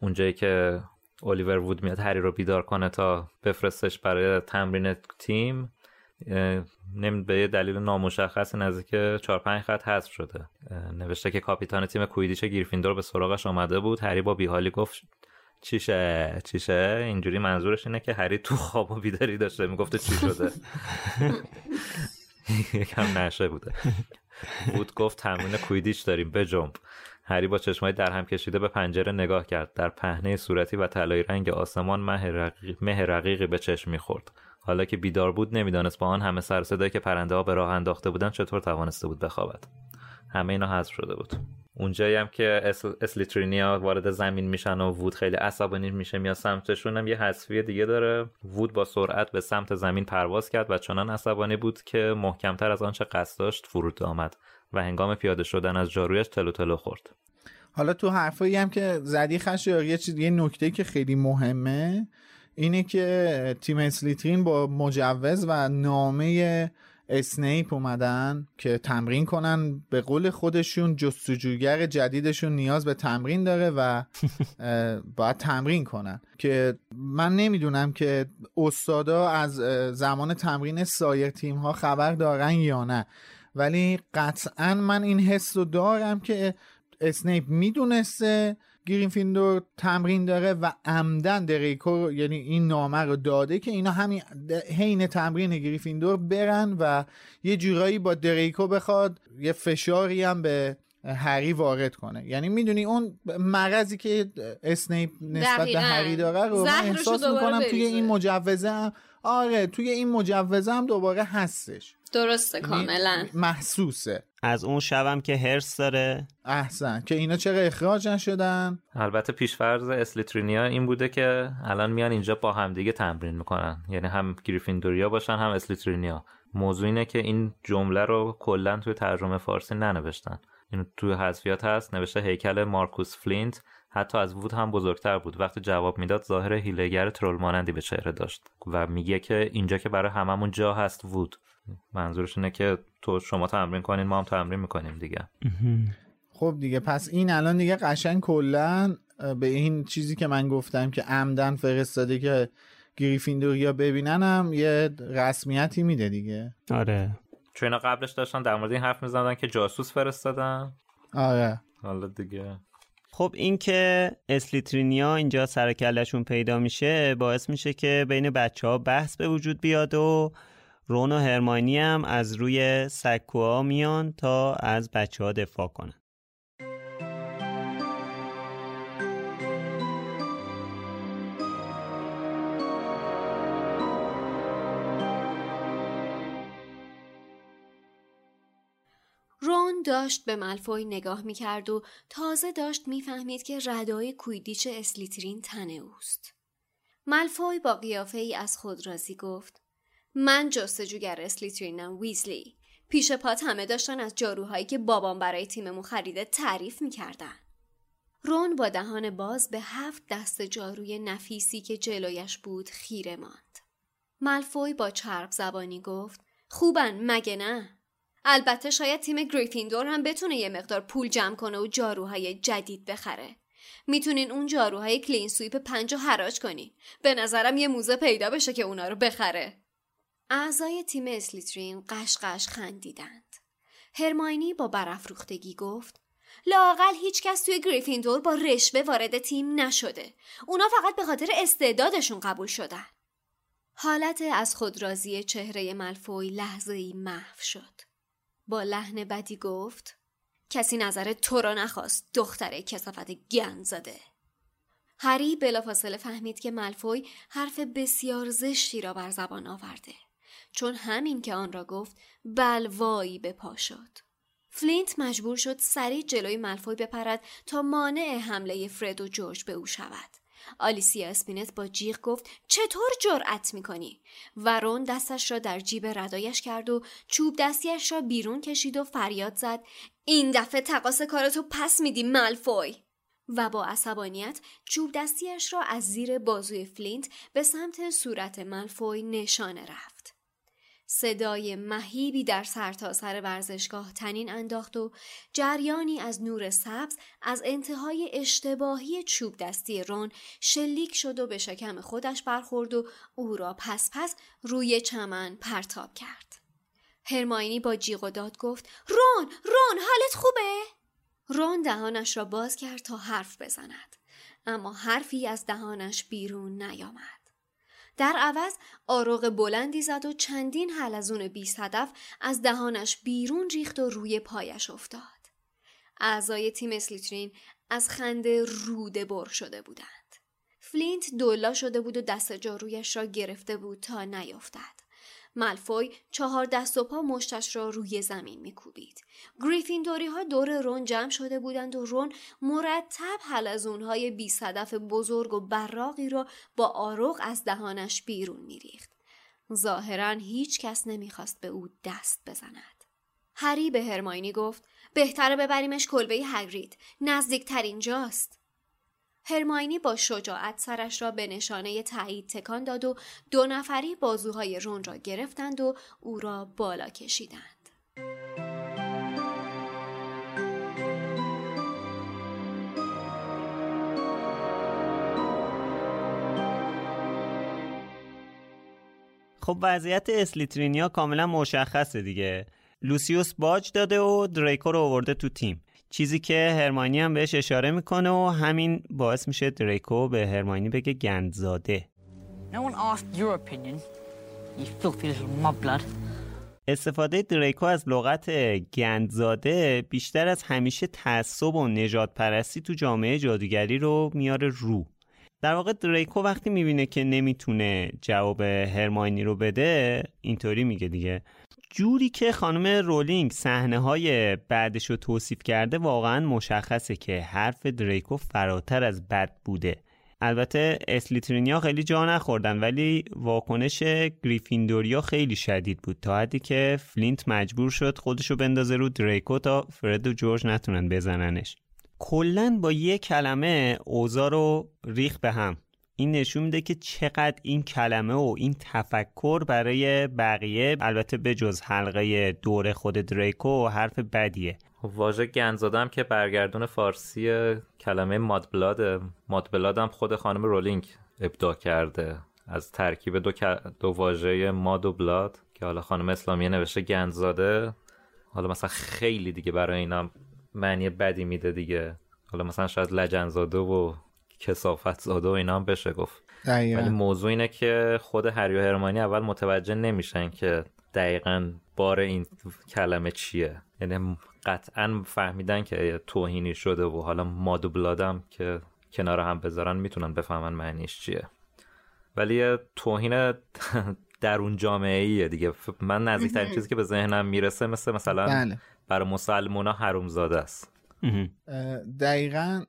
اونجایی که الیور وود میاد هری رو بیدار کنه تا بفرستش برای تمرین تیم. نمی به یه دلیل نامشخص نزدیک 4 5 خط حذف شده. نوشته که کاپیتان تیم کویدیچ گریفیندور به سراغش آمده بود. هری با بیحالی گفت چیشه؟ چیشه؟ اینجوری منظورش اینه که هری تو خواب و بیداری داشته. می‌گفته چی شده؟ یکم نشه بوده. بود گفت تمرین کویدیچ داریم. بجنب هری با چشمای در هم کشیده به پنجره نگاه کرد. در پهنه صورتی و طلایی رنگ آسمان مه رقیقی به چشم می‌خورد. حالا که بیدار بود نمی‌دانست با آن همه سر صدایی که پرنده ها به راه انداخته بودن چطور توانسته بود بخوابد. همه اینا حذف شده بود. اونجایی هم که اسلیترینیا وارد زمین میشن و وود خیلی عصبانی میشه میاد سمتشون هم یه حذفی دیگه داره. وود با سرعت به سمت زمین پرواز کرد و چنان عصبانی بود که محکمتر از آنچه قصد داشت فرود آمد و هنگام پیاده شدن از جارویش تلو تلو خورد. حالا تو حرفایی هم که زدی خش یه چیز یه نکته که خیلی مهمه اینه که تیم اسلیترین با مجوز و نامه اسنیپ اومدن که تمرین کنن. به قول خودشون جستجوگر جدیدشون نیاز به تمرین داره و باید تمرین کنن. که من نمی‌دونم که استادا از زمان تمرین سایر تیم ها خبر دارن یا نه. ولی قطعا من این حس رو دارم که اسنیپ می‌دونسته گریفیندور تمرین داره و عمدن دریکو یعنی این نامه رو داده که اینا همین حین تمرین گریفیندور برن و یه جورایی با دریکو بخواد یه فشاری هم به هری وارد کنه. یعنی می‌دونی اون مرضی که اسنیپ نسبت به هری داره رو من احساس می‌کنم توی این مجوزه هم آره توی این مجوزه هم دوباره هستش. درسته یعنی کاملا. محسوسه. از اون شبم که هرس داره. احسن. که اینا چرا اخراج نشدن؟ البته پیشفرض اسلیترینیا این بوده که الان میان اینجا با همدیگه تمرین می‌کنن. یعنی هم گریفیندوریا باشن هم اسلیترینیا. موضوع اینه که این جمله رو کلا توی ترجمه فارسی ننوشتن. این توی حذفیات هست نوشته هیکل مارکوس فلینت. حتی از وود هم بزرگتر بود. وقتی جواب می‌داد ظاهر حیله‌گر ترول مانندی به چهره داشت. و میگه که اینجا که برای هممون جا هست وود. منظورش اینه که تو شما تمرین کنین ما هم تمرین می‌کنیم دیگه. خب دیگه پس این الان دیگه قشنگ کلا به این چیزی که من گفتم که عمداً فرستاده که گریفیندوریا ببیننم یه رسمیتی میده دیگه. آره. چون اینا قبلش داشتن در مورد این حرف می‌زدن که جاسوس فرستادن. آره. حالا دیگه. خب این که اسلیترینیا اینجا سرکلشون پیدا میشه باعث میشه که بین بچه ها بحث به وجود بیاد و رون و هرماینی هم از روی سکوها میان تا از بچه ها دفاع کنن رون داشت به ملفوی نگاه می‌کرد و تازه داشت می‌فهمید که ردای کویدیچ اسلیترین تن اوست. ملفوی با قیافه ای از خود رازی گفت من جستجوگر اسلیترینم ویزلی پیش پات همه داشتن از جاروهایی که بابام برای تیممون خریده تعریف می‌کردن. رون با دهان باز به هفت دست جاروی نفیسی که جلویش بود خیره ماند. ملفوی با چرب زبانی گفت خوبن مگه نه؟ البته شاید تیم گریفیندور هم بتونه یه مقدار پول جمع کنه و جاروهای جدید بخره. می‌تونین اون جاروهای کلین سویپ پنج رو حراج کنین. به نظرم یه موزه پیدا بشه که اونا رو بخره. اعضای تیم اسلیترین غش‌غش خندیدند. هرماینی با برافروختگی گفت لاقل هیچکس توی گریفیندور با رشوه وارد تیم نشده. اونا فقط به خاطر استعدادشون قبول شدن. حالت از خود راضی چهره ملفوی لحظه ای محو شد. با لحن بدی گفت کسی نظر تو را نخواست دختره کثافت گندزاده. هری بلافاصله فهمید که ملفوی حرف بسیار زشتی را بر زبان آورده. چون همین که آن را گفت بلوایی به پا شد. فلینت مجبور شد سریع جلوی ملفوی بپرد تا مانع حمله فرد و جورج به او شود. آلیسیا اسپینت با جیغ گفت چطور جرأت می‌کنی؟ و رون دستش را در جیب ردایش کرد و چوب دستیش را بیرون کشید و فریاد زد این دفعه تقاس کارتو پس میدی ملفوی و با عصبانیت چوب دستیش را از زیر بازوی فلینت به سمت صورت ملفوی نشانه رفت. صدای مهیبی در سرتاسر سر ورزشگاه طنین انداخت و جریانی از نور سبز از انتهای اشتباهی چوب دستی رون شلیک شد و به شکم خودش برخورد و او را پس پس روی چمن پرتاب کرد. هرماینی با جیغ و داد گفت رون رون حالت خوبه؟ رون دهانش را باز کرد تا حرف بزند اما حرفی از دهانش بیرون نیامد. در عوض آروغ بلندی زد و چندین حلزون بی صدف از دهانش بیرون ریخت و روی پایش افتاد. اعضای تیم اسلیترین از خنده روده بر شده بودند. فلینت دولا شده بود و دست جارویش را گرفته بود تا نیفتد. ملفوی چهار دست و پا مشتش را روی زمین میکوبید. گریفیندوری ها دور رون جمع شده بودند و رون مرتب حلزونهای بی صدف بزرگ و براقی را با آروغ از دهانش بیرون میریخت. ظاهرا هیچ کس نمی‌خواست به او دست بزند. هری به هرماینی گفت بهتره ببریمش کلبه هگرید نزدیکترین جاست. هرماینی با شجاعت سرش را به نشانه تایید تکان داد و دو نفری بازوهای رون را گرفتند و او را بالا کشیدند. خب وضعیت اسلیترینیا کاملا مشخصه دیگه لوسیوس باج داده و دریکو رو آورده تو تیم چیزی که هرمانی هم بهش اشاره می‌کنه و همین باعث میشه دریکو به هرمانی بگه گندزاده. استفاده دریکو از لغت گندزاده بیشتر از همیشه تعصب و نجات پرستی تو جامعه جادوگری رو میاره رو. در واقع دریکو وقتی می‌بینه که نمی‌تونه جواب هرماینی رو بده اینطوری میگه دیگه. جوری که خانم رولینگ صحنه های بعدش رو توصیف کرده واقعا مشخصه که حرف دریکو فراتر از بد بوده. البته اسلیترینیا خیلی جا نخوردن ولی واکنش گریفیندوریا خیلی شدید بود. تا حدی که فلینت مجبور شد خودشو بندازه رو دریکو تا فرد و جورج نتونن بزننش. کلا با یه کلمه اوزا رو ریخ به هم. این نشون میده که چقدر این کلمه و این تفکر برای بقیه البته به جز حلقه دور خود دریکو حرف بدیه. واژه گنزادم که برگردون فارسی کلمه مادبلاد مادبلاد هم خود خانم رولینگ ابداع کرده. از ترکیب دو, دو واژه ماد و بلاد که حالا خانم اسلامیه نوشته گنزاده حالا مثلا خیلی دیگه برای اینا معنی بدی میده دیگه. حالا مثلا شاید لجنزاده و کسافت زاده و اینا هم بشه گفت. ولی موضوع اینه که خود هری و هرمانی اول متوجه نمیشن که دقیقا بار این کلمه چیه. یعنی قطعا فهمیدن که توهینی شده و حالا ماد و بلادم که کنار هم بذارن می‌تونن بفهمن معنیش چیه. ولی توهین در اون جامعه ایه دیگه. من نزدیکترین چیزی که به ذهنم می‌رسه مثل مثلا بله. برای مسلمونا حرومزاده است. دقیقا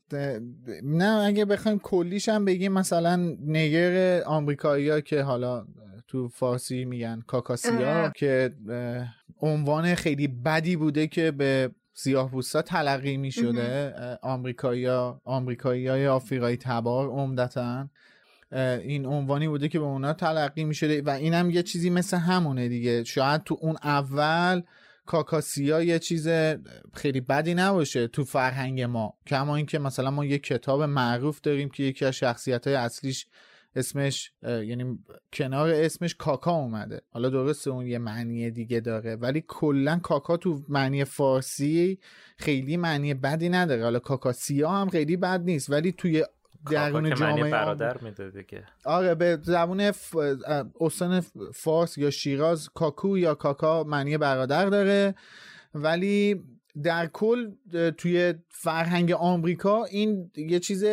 نه اگه بخوایم کلیش هم بگیم مثلا نگر آمریکایی ها که حالا تو فارسی میگن کاکاسیا که عنوان خیلی بدی بوده که به سیاه بوستا تلقی می شده آمریکایی آمریکایی های آفریقایی تبار عمدتا این عنوانی بوده که به اونا تلقی می شده و اینم یه چیزی مثل همونه دیگه. شاید تو اون اول کاکاسیا یه چیز خیلی بدی نباشه تو فرهنگ ما. کما اینکه مثلا ما یه کتاب معروف داریم که یکی از شخصیت های اصلیش اسمش یعنی کنار اسمش کاکا اومده. حالا درسته اون یه معنی دیگه داره ولی کلا کاکا تو معنی فارسی خیلی معنی بدی نداره. حالا کاکا سیا هم خیلی بد نیست ولی توی درون جامعه برادر میده دیگه. آره به زبون ف... استان فارس یا شیراز کاکو یا کاکا معنی برادر داره. ولی در کل توی فرهنگ آمریکا این یه چیز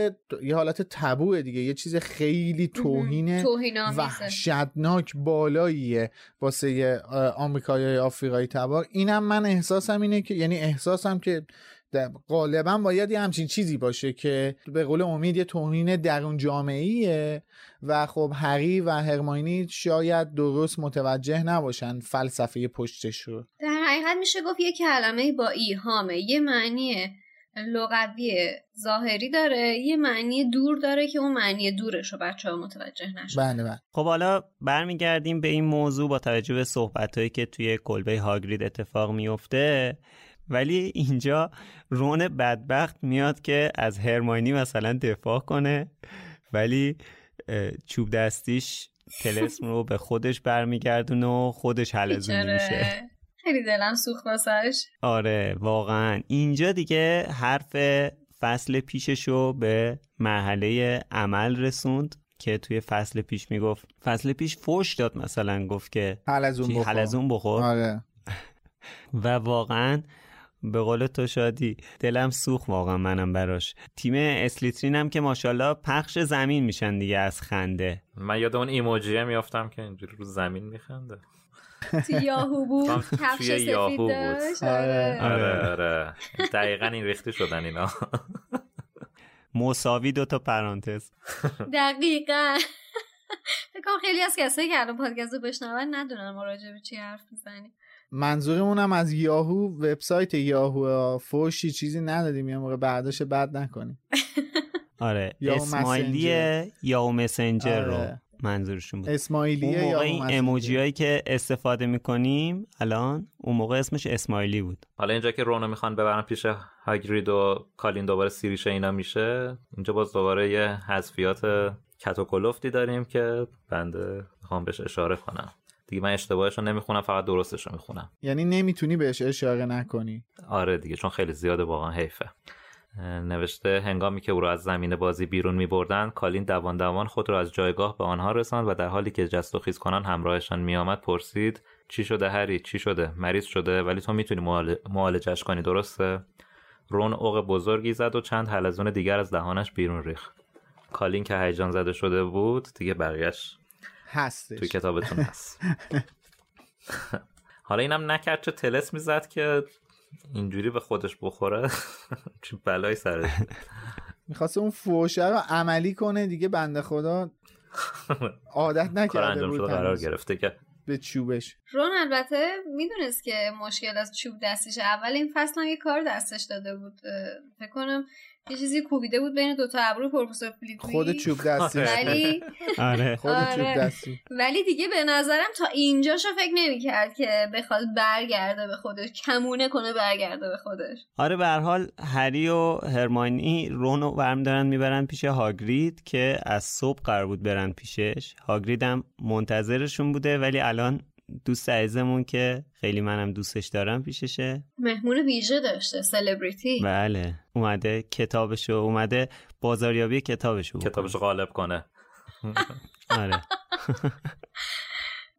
یه حالت تبوه دیگه. یه چیز خیلی توهین وحشتناک بالاییه واسه آمریکایی آفریقایی تبار. اینم من احساسم اینه که یعنی احساسم که غالبا باید یه همچین چیزی باشه که به قول امید یه توهین درون جامعیه و خب هری و هرماینی شاید درست متوجه نباشن فلسفه پشتش رو. در حقیقت میشه گفت یه کلمه با ایهامه. یه معنی لغوی ظاهری داره یه معنی دور داره که اون معنی دورش رو بچه ها متوجه نشد بله بله. خب حالا برمیگردیم به این موضوع با توجه به صحبت که توی کلبه هاگرید اتفاق میفته ولی اینجا رون بدبخت میاد که از هرماینی مثلا دفاع کنه ولی چوب دستیش تلسم رو به خودش برمیگردونه و خودش حلزون میشه. خیلی دلم سوخت واسش آره واقعا. اینجا دیگه حرف فصل پیشش رو به مرحله عمل رسوند که توی فصل پیش می‌گفت. فصل پیش فوش داد مثلا گفت که حلزون بخور, حلزون بخور. آره. و واقعا به قول تو شادی. دلم سوخ واقعا منم براش. تیم اسلیترین هم که ماشاءالله پخش زمین میشن دیگه از خنده. من یاد اون ایموجیه میافتم که اینجوری رو زمین میخنده. تو یاهو بود. کفش سفید داشت. آره. آره. آره دقیقا این ریخته شدن اینا. مساوی دو تا پرانتز. دقیقا. فکر خیلی از کسایی که الان پادکست رو بشنون ندونن ما راجع به چی حرف می‌زنیم. منظورمون از یاهو وبسایت یاهو فوشی چیزی ندادیم یه موقع برداشت بد نکنیم. آره اسمایلی یاهو مسنجر رو آره. منظورشون بود. اسمایلی اون موقع این اموجی هایی که استفاده می‌کنیم الان اون موقع اسمش اسمایلی بود. حالا اینجا که رونو می‌خوان ببرن پیش هاگرید و کالین دوباره سیریشه اینا میشه اینجا باز دوباره یه حذفیات کتوکلوفتی داریم که بنده می‌خوام بهش اشاره کنم. دیگه من اشتباهش رو نمی‌خونم فقط درستش رو می‌خونم. یعنی نمی‌تونی بهش اشاره نکنی. آره دیگه چون خیلی زیاده واقعا حیفه. نوشته هنگامی که او را از زمین بازی بیرون می بردن کالین دوان دوان خود را از جایگاه به آنها رساند و در حالی که جست و خیز کنان همراهشان می آمد پرسید چی شده هری؟ چی شده؟ مریض شده؟ ولی تو می‌تونی معالجش کنی درسته؟ رون اوق بزرگی زد و چند حلزون دیگر از دهانش بیرون ریخت. کالین که هیجان زده شده بود دیگه بقیهش هستش. توی کتابتون هست. حالا اینم نکرد چه تلس می‌زد که اینجوری به خودش بخوره. چه بلایی سرش می‌خواست اون فوشه رو عملی کنه دیگه بنده خدا عادت نکرده بود قرار گرفته که به چوبش. رون البته می‌دونست که مشکل از چوب دستش اول این فصل هم یه کار دستش داده بود. فکر کنم یه چیزی کوبیده بود بین دو تا ابرو پروفسور فلیتوی خود چوب دستی. ولی آره. خود چوب آره. دستی. ولی دیگه به نظرم تا اینجاشو فکر نمی‌کرد که بخواد برگرده به خودش کمونه کنه برگرده به خودش. آره به هر حال هری و هرماینی رون و برم دارن می‌برن پیش هاگرید که از صبح قرار بود برن پیشش. هاگرید هم منتظرشون بوده ولی الان دوست عزیزمون که خیلی منم دوستش دارم پیششه. مهمون ویژه داشته سلبریتی بله. اومده کتابشو اومده بازاریابی کتابشو کتابشو غالب کنه. آره.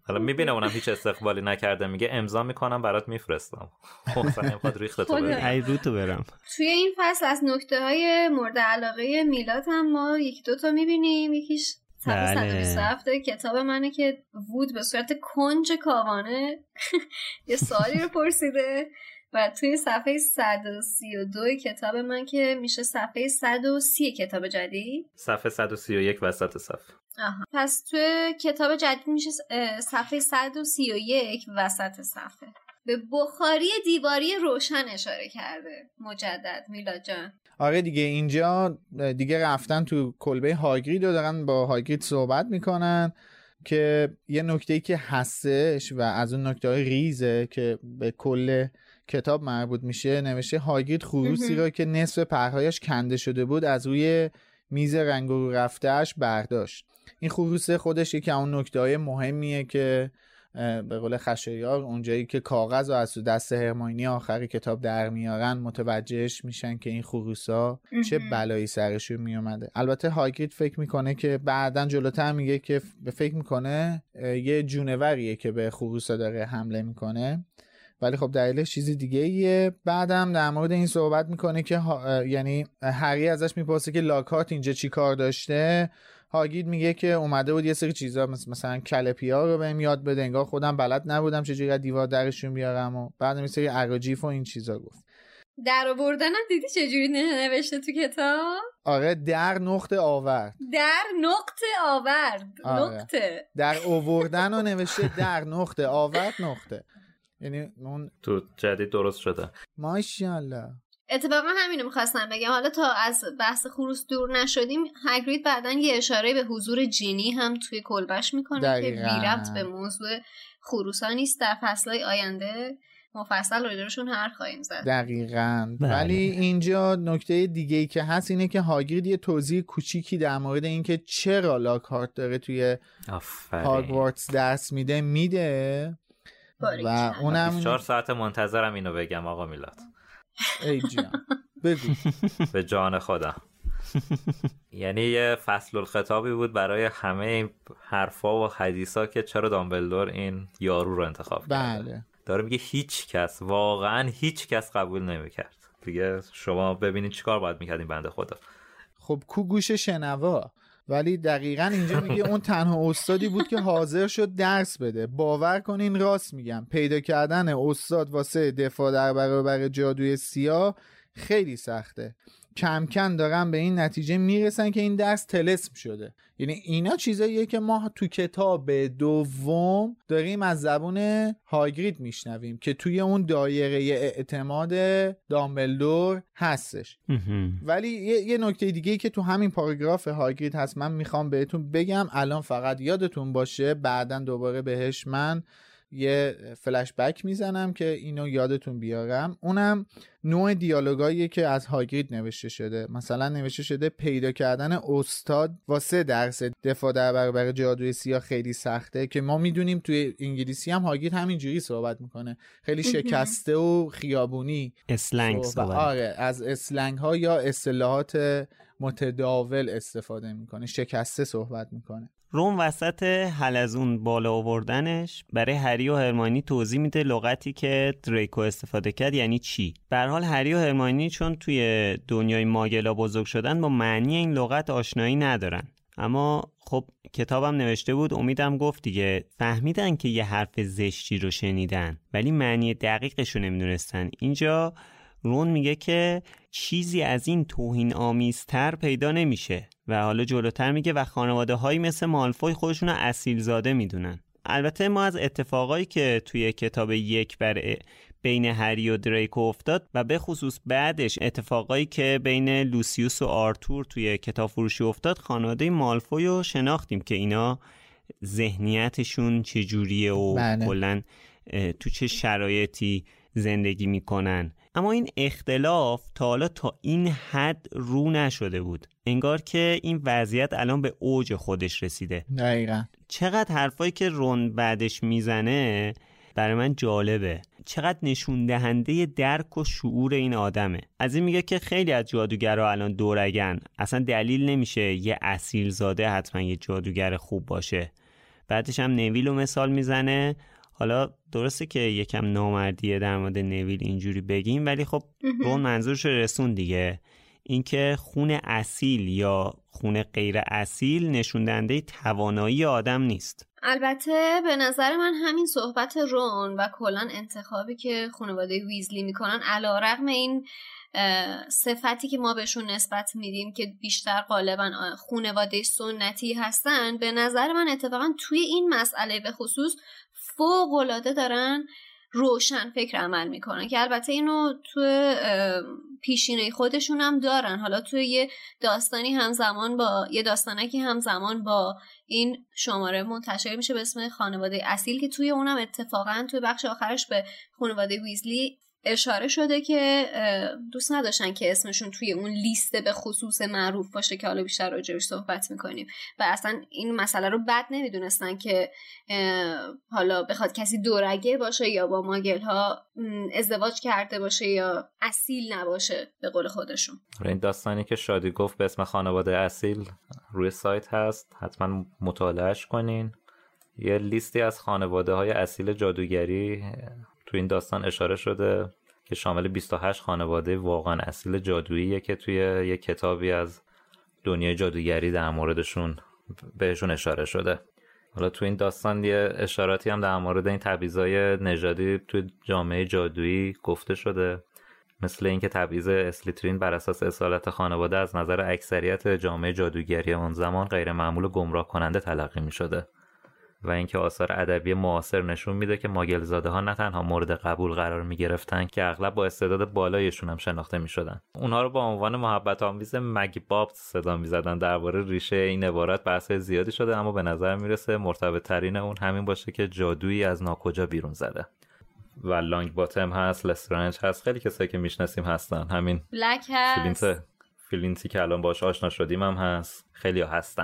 حالا می‌بینه اونم هیچ استقبالی نکرده. میگه امضا می‌کنم برات میفرستم. خب نمی‌خواد ریخت تو ای رو تو برم. توی این فصل از نکته های مورد علاقه میلاد هم ما یکی دوتا می‌بینیم. یکیش بله. 127 کتاب منه که وود به صورت کنج کاوانه یه سوالی رو پرسیده و توی صفحه 132 کتاب من که میشه صفحه 130 کتاب جدید صفحه 131 وسط صفحه آها. پس توی کتاب جدید میشه صفحه 131 وسط صفحه به بخاری دیواری روشن اشاره کرده. مجدد میلاد جان. آره دیگه اینجا دیگه رفتن تو کلبه هاگرید و دارن با هاگرید صحبت می‌کنن که یه نکته ای که هستش و از اون نکته های ریزه که به کل کتاب مربوط میشه نوشته هاگرید خروسی را که نصف پرهایش کنده شده بود از روی میز رنگ رو رفتهش برداشت. این خروس خودش یکی اون نکته های مهمیه که به قول خشایار اونجایی که کاغذ و از دست هرماینی آخر کتاب در میارن متوجهش میشن که این خروسا چه بلایی سرشون میومده. البته هاگرید فکر می‌کنه که بعدا جلوتر میگه که به فکر می‌کنه یه جونوریه که به خروسا داره حمله می‌کنه. ولی خب دلیلش چیز دیگه ایه بعدم در مورد این صحبت می‌کنه که یعنی هری ازش می‌پرسه که لاکارت اینجا چی کار داشته؟ هاگید میگه که اومده بود یه سری چیزا مثلا کلپیا رو بهم یاد بده انگار خودم بلد نبودم چجوری دیوار درشون بیارم و بعد یه سری اراجیف و این چیزا گفت. در آوردنم دیدی چجوری نوشته تو کتاب؟ آره در نقطه آورد. در نقطه آورد آره. نقطه. در آوردن رو نوشته در نقطه آورد نقطه. یعنی اون تو جدید درست شده. ماشاءالله. اتفاقا همینو می‌خواستم بگم. حالا تا از بحث خروس دور نشدیم هگرید بعدا یه اشاره به حضور جینی هم توی کلبش می‌کنه که بی به موضوع خروس ها نیست. در فصلهای آینده مفصل روی حرف خواهیم زد. دقیقا. بله. ولی اینجا نکته دیگه ای که هست اینه که هاگرید یه توضیح کوچیکی در مورد اینکه چرا لاکارت داره توی هاگوارتس دست میده میده. و اونم 24 ساعت منتظرم اینو بگم آقا میلاد. ای جان بگو. به جان خودم. یعنی یه فصل الخطابی بود برای همه این حرفا و حدیثا که چرا دامبلدور این یارو رو انتخاب بله. کرده داره میگه هیچ کس واقعا هیچ کس قبول نمی‌کرد. دیگه شما ببینید چیکار باید می‌کردیم بنده خدا. خب کو گوش شنوا؟ ولی دقیقا اینجا میگه اون تنها استادی بود که حاضر شد درس بده. باور کنین راست میگم. پیدا کردن استاد واسه دفاع در برابر جادوی سیاه خیلی سخته. کم کم دارن به این نتیجه می‌رسن که این درس تلسم شده. یعنی اینا چیزاییه که ما تو کتاب دوم داریم از زبون هاگرید میشنویم که توی اون دایره اعتماد دامبلدور هستش. ولی یه, یه نکته دیگه ای که تو همین پاراگراف هاگرید هست من می‌خوام بهتون بگم الان فقط یادتون باشه بعدا دوباره بهش من یه فلش بک می‌زنم که اینو یادتون بیارم. اونم نوع دیالوگایی که از هاگرید نوشته شده. مثلا نوشته شده پیدا کردن استاد واسه درس دفاع در برابر جادوی سیاه خیلی سخته که ما می‌دونیم توی انگلیسی هم هاگرید همینجوری صحبت می‌کنه. خیلی شکسته و خیابونی. اسلنگ صحبت. آره از اسلنگ ها یا اصطلاحات متداول استفاده می‌کنه. شکسته صحبت می‌کنه. روم وسط حل از اون بالا آوردنش برای هری و هرمانی توضیح میده لغتی که دریکو استفاده کرد یعنی چی. در حال هری و هرمانی چون توی دنیای ماگلا بزرگ شدن با معنی این لغت آشنایی ندارن. اما خب کتابم نوشته بود امیدم گفت دیگه فهمیدن که یه حرف زشتی رو شنیدن ولی معنی دقیقش رو نمی‌دونستن. اینجا رون میگه که چیزی از این توهین آمیزتر پیدا نمیشه. و حالا جلوتر میگه و خانواده هایی مثل مالفوی خودشون رو اصیل زاده می‌دونن. البته ما از اتفاقایی که توی کتاب یک بر بین هری و دریکو افتاد و به خصوص بعدش اتفاقایی که بین لوسیوس و آرتور توی کتاب فروشی افتاد خانواده مالفوی رو شناختیم که اینا ذهنیتشون چجوریه و بله. کلا تو چه شرایطی زندگی می‌کنن. اما این اختلاف تا حالا تا این حد رو نشده بود. انگار که این وضعیت الان به اوج خودش رسیده. دقیقا. چقدر حرفایی که رون بعدش می‌زنه برای من جالبه. چقدر نشون دهنده درک و شعور این آدمه. از این میگه که خیلی از جادوگرها الان دورگن. اصلا دلیل نمیشه یه اصیل زاده حتما یه جادوگر خوب باشه. بعدش هم نویل رو مثال می‌زنه. حالا درسته که یکم نامردیه در مورد نویل اینجوری بگیم ولی خب رون منظورش رسون دیگه. اینکه خون اصیل یا خون غیر اصیل نشون توانایی آدم نیست. البته به نظر من همین صحبت رون و کلا انتخابی که خانواده ویزلی می‌کنن علا رقم این صفتی که ما بهشون نسبت میدیم که بیشتر غالبا خانواده سنتی هستن به نظر من اتفاقا توی این مسئله به خصوص فوق دارن روشن فکر عمل می‌کنن که البته اینو تو پیشینه خودشون هم دارن. حالا توی یه داستانی همزمان با یه داستانکی همزمان با این شماره منتشر میشه به اسم خانواده اصیل که توی اونم اتفاقا توی بخش آخرش به خانواده ویزلی اشاره شده که دوست نداشتن که اسمشون توی اون لیست به خصوص معروف باشه که حالا بیشتر راجبش صحبت می‌کنیم. و اصلا این مسئله رو بد نمی‌دونستن که حالا بخواد کسی دورگه باشه یا با ماگل ها ازدواج کرده باشه یا اصیل نباشه به قول خودشون. این داستانی که شادی گفت به اسم خانواده اصیل روی سایت هست حتما مطالعهش کنین. یه لیستی از خانواده های اصیل جادوگری تو این داستان اشاره شده که شامل 28 خانواده واقعا اصیل جادوییه که توی یه کتابی از دنیای جادوگری در موردشون بهشون اشاره شده. حالا تو این داستان یه اشاراتی هم در مورد این تبعیضای نژادی توی جامعه جادویی گفته شده مثل اینکه تبعیض اسلیترین بر اساس اصالت خانواده از نظر اکثریت جامعه جادوگری اون زمان غیر معمول و گمراه کننده تلقی می شده و اینکه آثار ادبی معاصر نشون میده که ماگلزاده ها نه تنها مورد قبول قرار می گرفتن که اغلب با استعداد بالایشون هم شناخته می شدن اونها رو با عنوان محبت آمیز مگی بابت صدا می زدن درباره ریشه این عبارت بحث زیادی شده اما به نظر می‌رسه مرتبط ترین اون همین باشه که جادویی از ناکجا بیرون زده. و لانگ باتم هست لسترنج هست خیلی کسایی که می‌شناسیم هستن. همین بلک هست. فیلینتی که الان باش آشنا شدیم هم هست. خیلی هستن.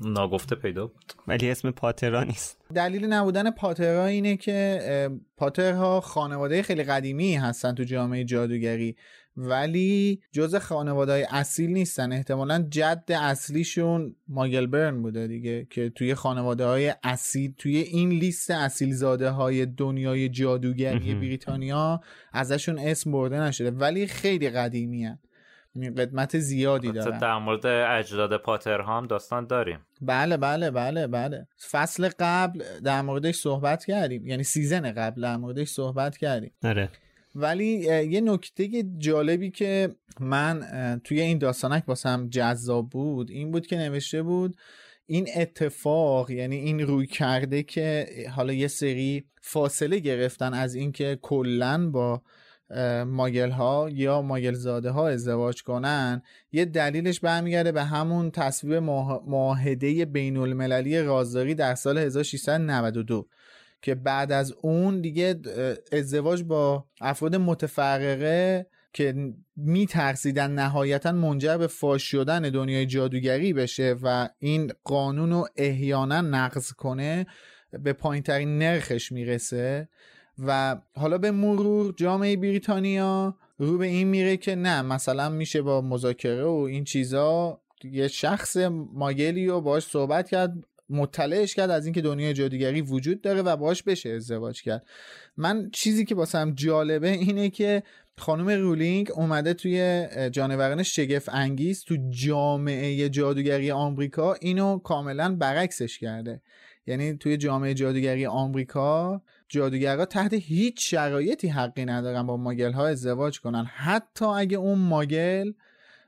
ناگفته پیدا بود. ولی اسم پاترا نیست. دلیل نبودن پاترا اینه که پاترها خانواده خیلی قدیمی هستن تو جامعه جادوگری ولی جز خانواده های اصیل نیستن. احتمالا جد اصلیشون ماگل برن بوده دیگه که توی خانواده های اصیل توی این لیست اصیل زاده های دنیای جادوگری بریتانیا ازشون اسم برده نشده ولی خیلی قدیمی هن. قدمت زیادی دارن. در مورد اجداد پاتر هم داستان داریم. بله بله بله بله. فصل قبل در موردش صحبت کردیم. یعنی سیزن قبل در موردش صحبت کردیم. نره ولی یه نکته جالبی که من توی این داستانک واسم جذاب بود این بود که نوشته بود این اتفاق یعنی این روی کرده که حالا یه سری فاصله گرفتن از اینکه کلا با ماگل ها یا ماگل زاده ها ازدواج کنن یه دلیلش برمیگرده به همون تصویب معاهده بین المللی رازداری در سال 1692 که بعد از اون دیگه ازدواج با افراد متفرقه که میترسیدن نهایتا منجر به فاش شدن دنیای جادوگری بشه و این قانون رو احیانا نقض کنه به پایین ترین نرخش می‌رسه. و حالا به مرور جامعه بریتانیا رو به این میره که نه مثلا میشه با مذاکره و این چیزا یه شخص ماگلی رو باش صحبت کرد مطلعش کرد از اینکه دنیای جادوگری وجود داره و باش بشه ازدواج کرد. من چیزی که باسم جالبه اینه که خانم رولینگ اومده توی جانوران شگفت انگیز تو جامعه جادوگری آمریکا اینو کاملا برعکسش کرده. یعنی توی جامعه جادوگری آمریکا جادوگرها تحت هیچ شرایطی حقی ندارن با ماگل ها ازدواج کنن. حتی اگه اون ماگل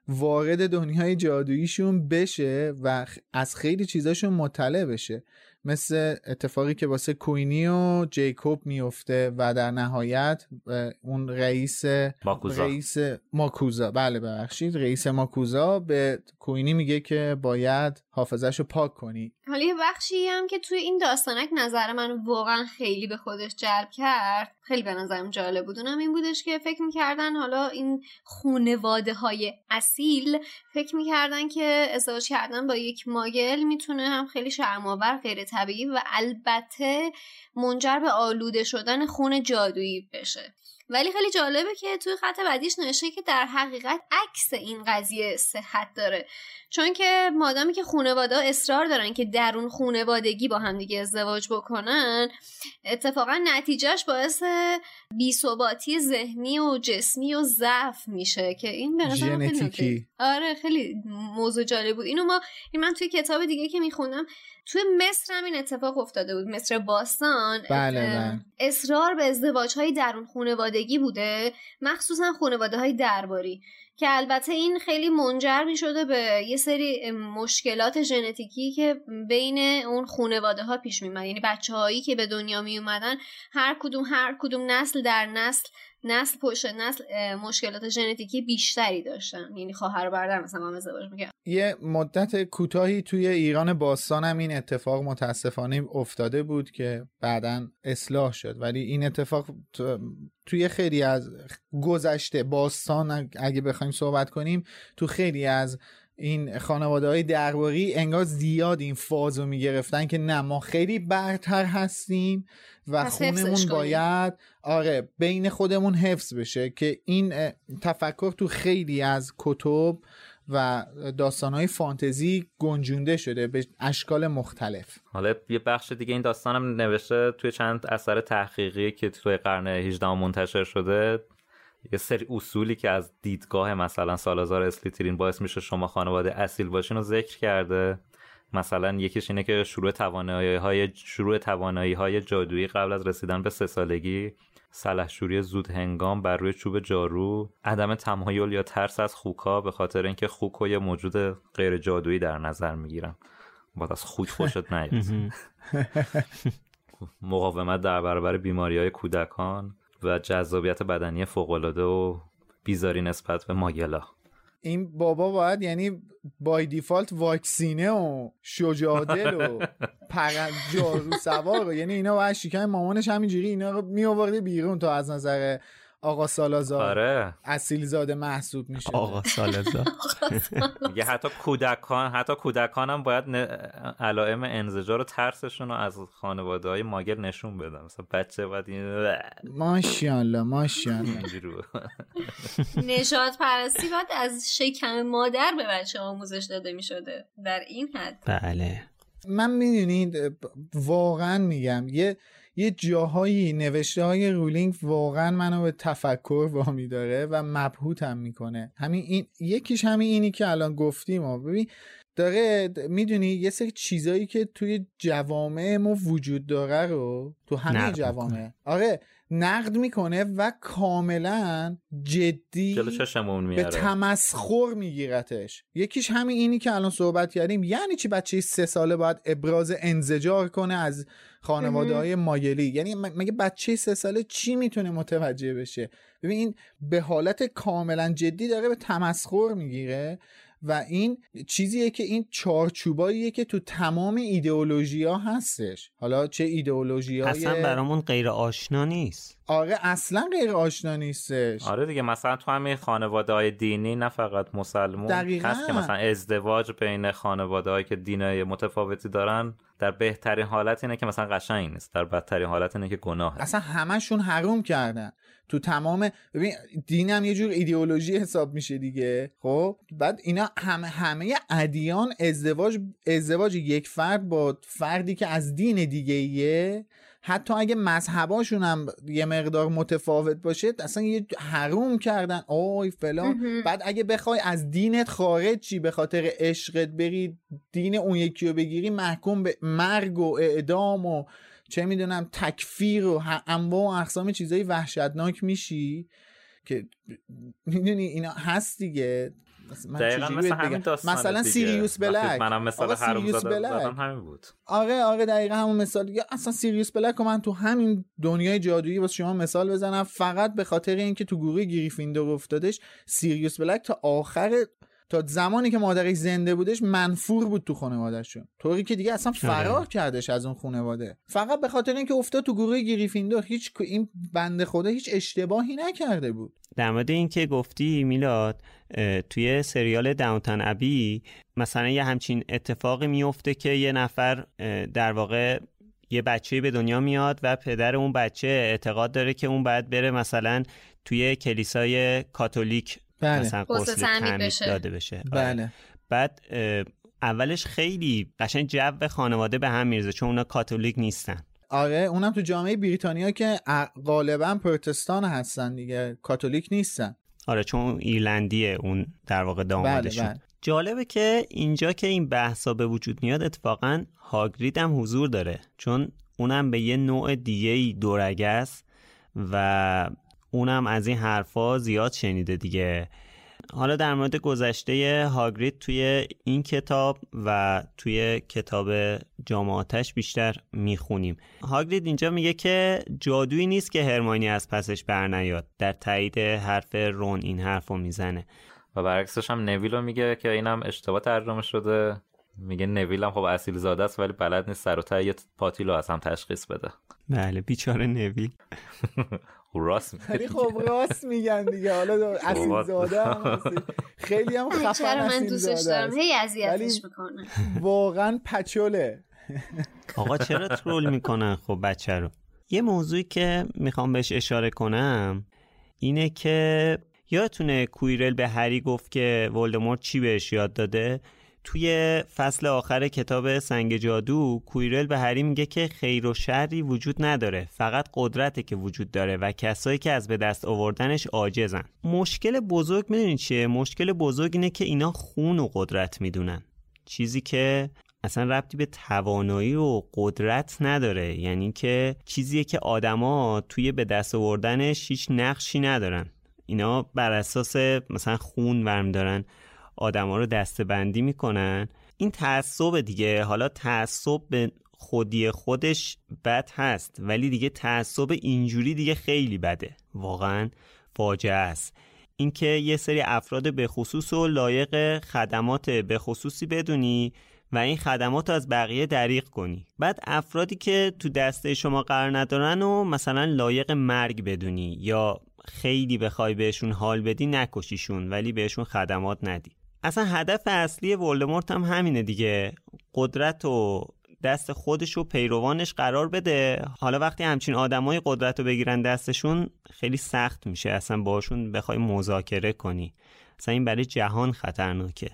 وارد دنیای جادوییشون بشه و از خیلی چیزاشون مطلع بشه. مثل اتفاقی که واسه کوینی و جیکوب میفته و در نهایت اون رئیس ماکوزا. رئیس ماکوزا. بله ببخشید. رئیس ماکوزا به کوینی میگه که باید حافظش رو پاک کنی. حالا یه بخشی هم که توی این داستانک نظر من واقعا خیلی به خودش جلب کرد خیلی به نظرم جالب بود. اونم این بودش که فکر می‌کردن حالا این خونواده های اصیل فکر می‌کردن که ازدواج کردن با یک ماگل می‌تونه هم خیلی شرماور غیر طبیعی و البته منجر به آلوده شدن خون جادویی بشه. ولی خیلی جالبه که توی خط بعدیش نوشته که در حقیقت عکس این قضیه صحت داره. چون که مادامی که خانواده اصرار دارن که درون خونوادگی با همدیگه ازدواج بکنن اتفاقا نتیجهش باعث بیثباتی ذهنی و جسمی و ضعف میشه که این به خیلی آره خیلی موضوع جالب بود. اینو ما این من توی کتاب دیگه که میخوندم توی مصر هم این اتفاق افتاده بود مصر باستان. بله بله. اصرار به ازدواج های درون خانوادگی بوده مخصوصا خانواده های درباری. که البته این خیلی منجر می شده به یه سری مشکلات ژنتیکی که بین اون خانواده ها پیش می یعنی بچه هایی که به دنیا می اومدن هر کدوم هر کدوم نسل در نسل نسل پشت نسل مشکلات ژنتیکی بیشتری داشتن. یعنی خواهر و برادر مثلا هم ازدواج می‌کرد یه مدت کوتاهی توی ایران باستان هم این اتفاق متاسفانه افتاده بود که بعدا اصلاح شد. ولی این اتفاق توی خیلی از گذشته باستان اگه بخوایم صحبت کنیم تو خیلی از این خانواده های درباری انگار زیاد این فاز رو می‌گرفتن که نه ما خیلی برتر هستیم. و خونمون باید آره بین خودمون حفظ بشه که این تفکر تو خیلی از کتب و های فانتزی گنجونده شده به اشکال مختلف. حالا یه بخش دیگه این داستانم نوشته توی چند اثر تحقیقی که توی قرن 18 منتشر شده یه سری اصولی که از دیدگاه مثلا سالازار اسلیترین باعث میشه شما خانواده اصیل باشین رو ذکر کرده. مثلا یکیش اینه که شروع توانایی های شروع توانایی های جادویی قبل از رسیدن به سه سالگی سلحشوری زود هنگام بر روی چوب جارو عدم تمایل یا ترس از خوکا به خاطر اینکه خوک یه موجود غیر جادویی در نظر می‌گیرن. باید از خوک خوشت نیاد. مقاومت در برابر بیماری های کودکان و جذابیت بدنی فوقالعاده و بیزاری نسبت به ماگلا. این بابا باید یعنی بای دیفالت واکسینه و شجادل و پرد جارو سوار یعنی اینا باید شکم مامانش همینجوری اینا رو می بیرون تا از نظر آقا سالازار. آره. اصیل زاده محسوب میشه. آقا سالازار. میگه حتی کودکان حتی کودکان هم باید علائم انزجار و ترسشون رو از خانواده های ماگل نشون بدن. مثلا بچه باید این ماشاءالله ماشاءالله. نشاد پرستی باید از شکم مادر به بچه آموزش داده می‌شده. در این حد. بله. من می‌دونید واقعا میگم یه یه جاهایی نوشته های رولینگ واقعا منو به تفکر وامی داره و مبهوتم می‌کنه. همین این یکیش همین اینی که الان گفتیم. و ببین داره می‌دونی یه سری چیزایی که توی جوامع ما وجود داره رو تو همه جوامع. آره نقد می‌کنه و کاملا جدی به تمسخر میگیرتش. یکیش همین اینی که الان صحبت کردیم. یعنی چی بچه سه ساله باید ابراز انزجار کنه از خانواده های مایلی. یعنی مگه بچه سه ساله چی می‌تونه متوجه بشه؟ ببین این به حالت کاملا جدی داره به تمسخر می‌گیره. و این چیزیه که این چارچوباییه که تو تمام ایدئولوژی ها هستش. حالا چه ایدئولوژی های اصلا برامون غیر آشنا نیست. آره اصلا غیر آشنا نیستش. آره دیگه مثلا تو همین خانواده های دینی نه فقط مسلمون هست که مثلا ازدواج بین خانواده هایی که دینای متفاوتی دارن در بهترین حالت اینه که مثلا قشنگ نیست در بدترین حالت اینه که گناهه اصلا همشون حروم کردن. تو تمام ببین دین هم یه جور ایدئولوژی حساب میشه دیگه. خب؟ بعد اینا همه همه ادیان ازدواج ازدواج یک فرد با فردی که از دین دیگه ایه حتی اگه مذهباشون هم یه مقدار متفاوت باشه اصلا یه حروم کردن. اوی فلان. بعد اگه بخوای از دینت خارج چی؟ به خاطر عشقت بری دین اون یکی رو بگیری محکوم به مرگ و اعدام و چه می‌دونم تکفیر و انواع و اقسام چیزایی وحشتناک میشی که می‌دونی اینا هست دیگه. دقیقا مثل همین مثلا سیریوس بلک. منم مثال سیریوس بلک. همین بود. آره آره دقیقا همون مثال یا اصلا سیریوس بلک رو من تو همین دنیای جادویی واسه شما مثال بزنم. فقط به خاطر اینکه تو گروه گریفیندور افتادش سیریوس بلک تا آخر تا زمانی که مادرش زنده بودش منفور بود تو خانوادهشون. طوری که دیگه اصلا آره. فرار کردش از اون خانواده. فقط به خاطر اینکه افتاد تو گروه گریفیندور هیچ این بنده خدا هیچ اشتباهی نکرده بود. در مورد اینکه گفتی میلاد توی سریال داونتن ابی مثلا یه همچین اتفاقی میفته که یه نفر در واقع یه بچه به دنیا میاد و پدر اون بچه اعتقاد داره که اون باید بره مثلا توی کلیسای کاتولیک بله. مثلا قسل تعمید داده بشه. آره. بله. بعد اولش خیلی قشنگ جو خانواده به هم میرزه چون اونا کاتولیک نیستن. آره اونم تو جامعه بریتانیا که غالبا پروتستان هستن دیگه کاتولیک نیستن. آره چون ایرلندیه اون در واقع دامادشون بله بله. جالبه که اینجا که این بحثا به وجود میاد اتفاقا هاگرید هم حضور داره. چون اونم به یه نوع دیگه ای دورگه و اونم از این حرفا زیاد شنیده دیگه. حالا در مورد گذشته هاگرید توی این کتاب و توی کتاب جامعاتش بیشتر می‌خونیم. هاگرید اینجا میگه که جادویی نیست که هرمانی از پسش بر نیاد. در تایید حرف رون این حرفو می‌زنه. و برعکسش هم نویل میگه که اینم اشتباه ترجمه شده. میگه نویل هم خب اصیل زاده است ولی بلد نیست سر و یه پاتیلو از هم تشخیص بده. بله بیچاره نویل. راست ولی خب راست میگن دیگه. حالا اصیل زاده هم خیلی هم خفن من دوستش دارم؟ هی اذیتش می‌کنه. واقعا پچوله. آقا چرا ترول می‌کنن خب بچه رو؟ یه موضوعی که می‌خوام بهش اشاره کنم اینه که یادتونه کویرل به هری گفت که ولدمورت چی بهش یاد داده؟ توی فصل آخر کتاب سنگ جادو کویرل به هری میگه که خیر و شری وجود نداره فقط قدرته که وجود داره و کسایی که از به دست آوردنش عاجزن. مشکل بزرگ می‌دونید چیه؟ مشکل بزرگ اینه که اینا خون و قدرت می‌دونن. چیزی که اصلا ربطی به توانایی و قدرت نداره. یعنی که چیزیه که آدما توی به دست آوردنش هیچ نقشی ندارن. اینا بر اساس مثلا خون ورم دارن. آدما رو دستبندی می‌کنن. این تعصب دیگه. حالا تعصب به خودی خودش بد هست ولی دیگه تعصب اینجوری دیگه خیلی بده. واقعا فاجعه است. اینکه یه سری افراد به خصوص و لایق خدمات به خصوصی بدونی و این خدمات رو از بقیه دریق کنی. بعد افرادی که تو دسته شما قرار ندارن و مثلا لایق مرگ بدونی یا خیلی بخوای بهشون حال بدی نکشیشون ولی بهشون خدمات ندی. اصلا هدف اصلی ولدمورت هم همینه دیگه. قدرت و دست خودش و پیروانش قرار بده. حالا وقتی همچین آدمای قدرت رو بگیرن دستشون خیلی سخت میشه اصلا باشون بخوای مذاکره کنی. اصلا این برای جهان خطرناکه.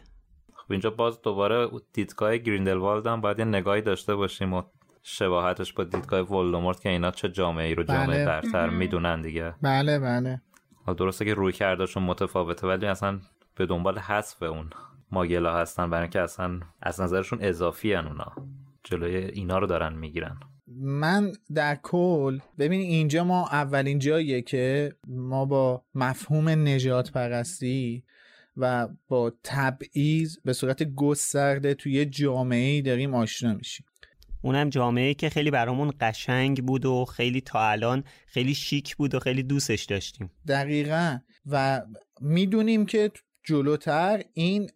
خب اینجا باز دوباره دیدگاه گریندلوالد هم باید یه نگاهی داشته باشیم و شباهتش با دیدگاه ولدمورت که اینا چه جامعه ای رو جامعه بله. برتر می‌دونن دیگه. بله بله. درسته که روی کردشون متفاوته ولی اصلا به دنبال حذف اون ماگلا هستن برای اینکه اصلا از نظرشون اضافی هن اونا. جلوی اینا رو دارن می‌گیرن. من در کل ببین اینجا ما اولین جاییه که ما با مفهوم نجات پرستی و با تبعیض به صورت گسترده توی جامعه داریم آشنا میشیم. اونم جامعه که خیلی برامون قشنگ بود و خیلی تا الان خیلی شیک بود و خیلی دوستش داشتیم. دقیقا. و می‌دونیم که جلوتر این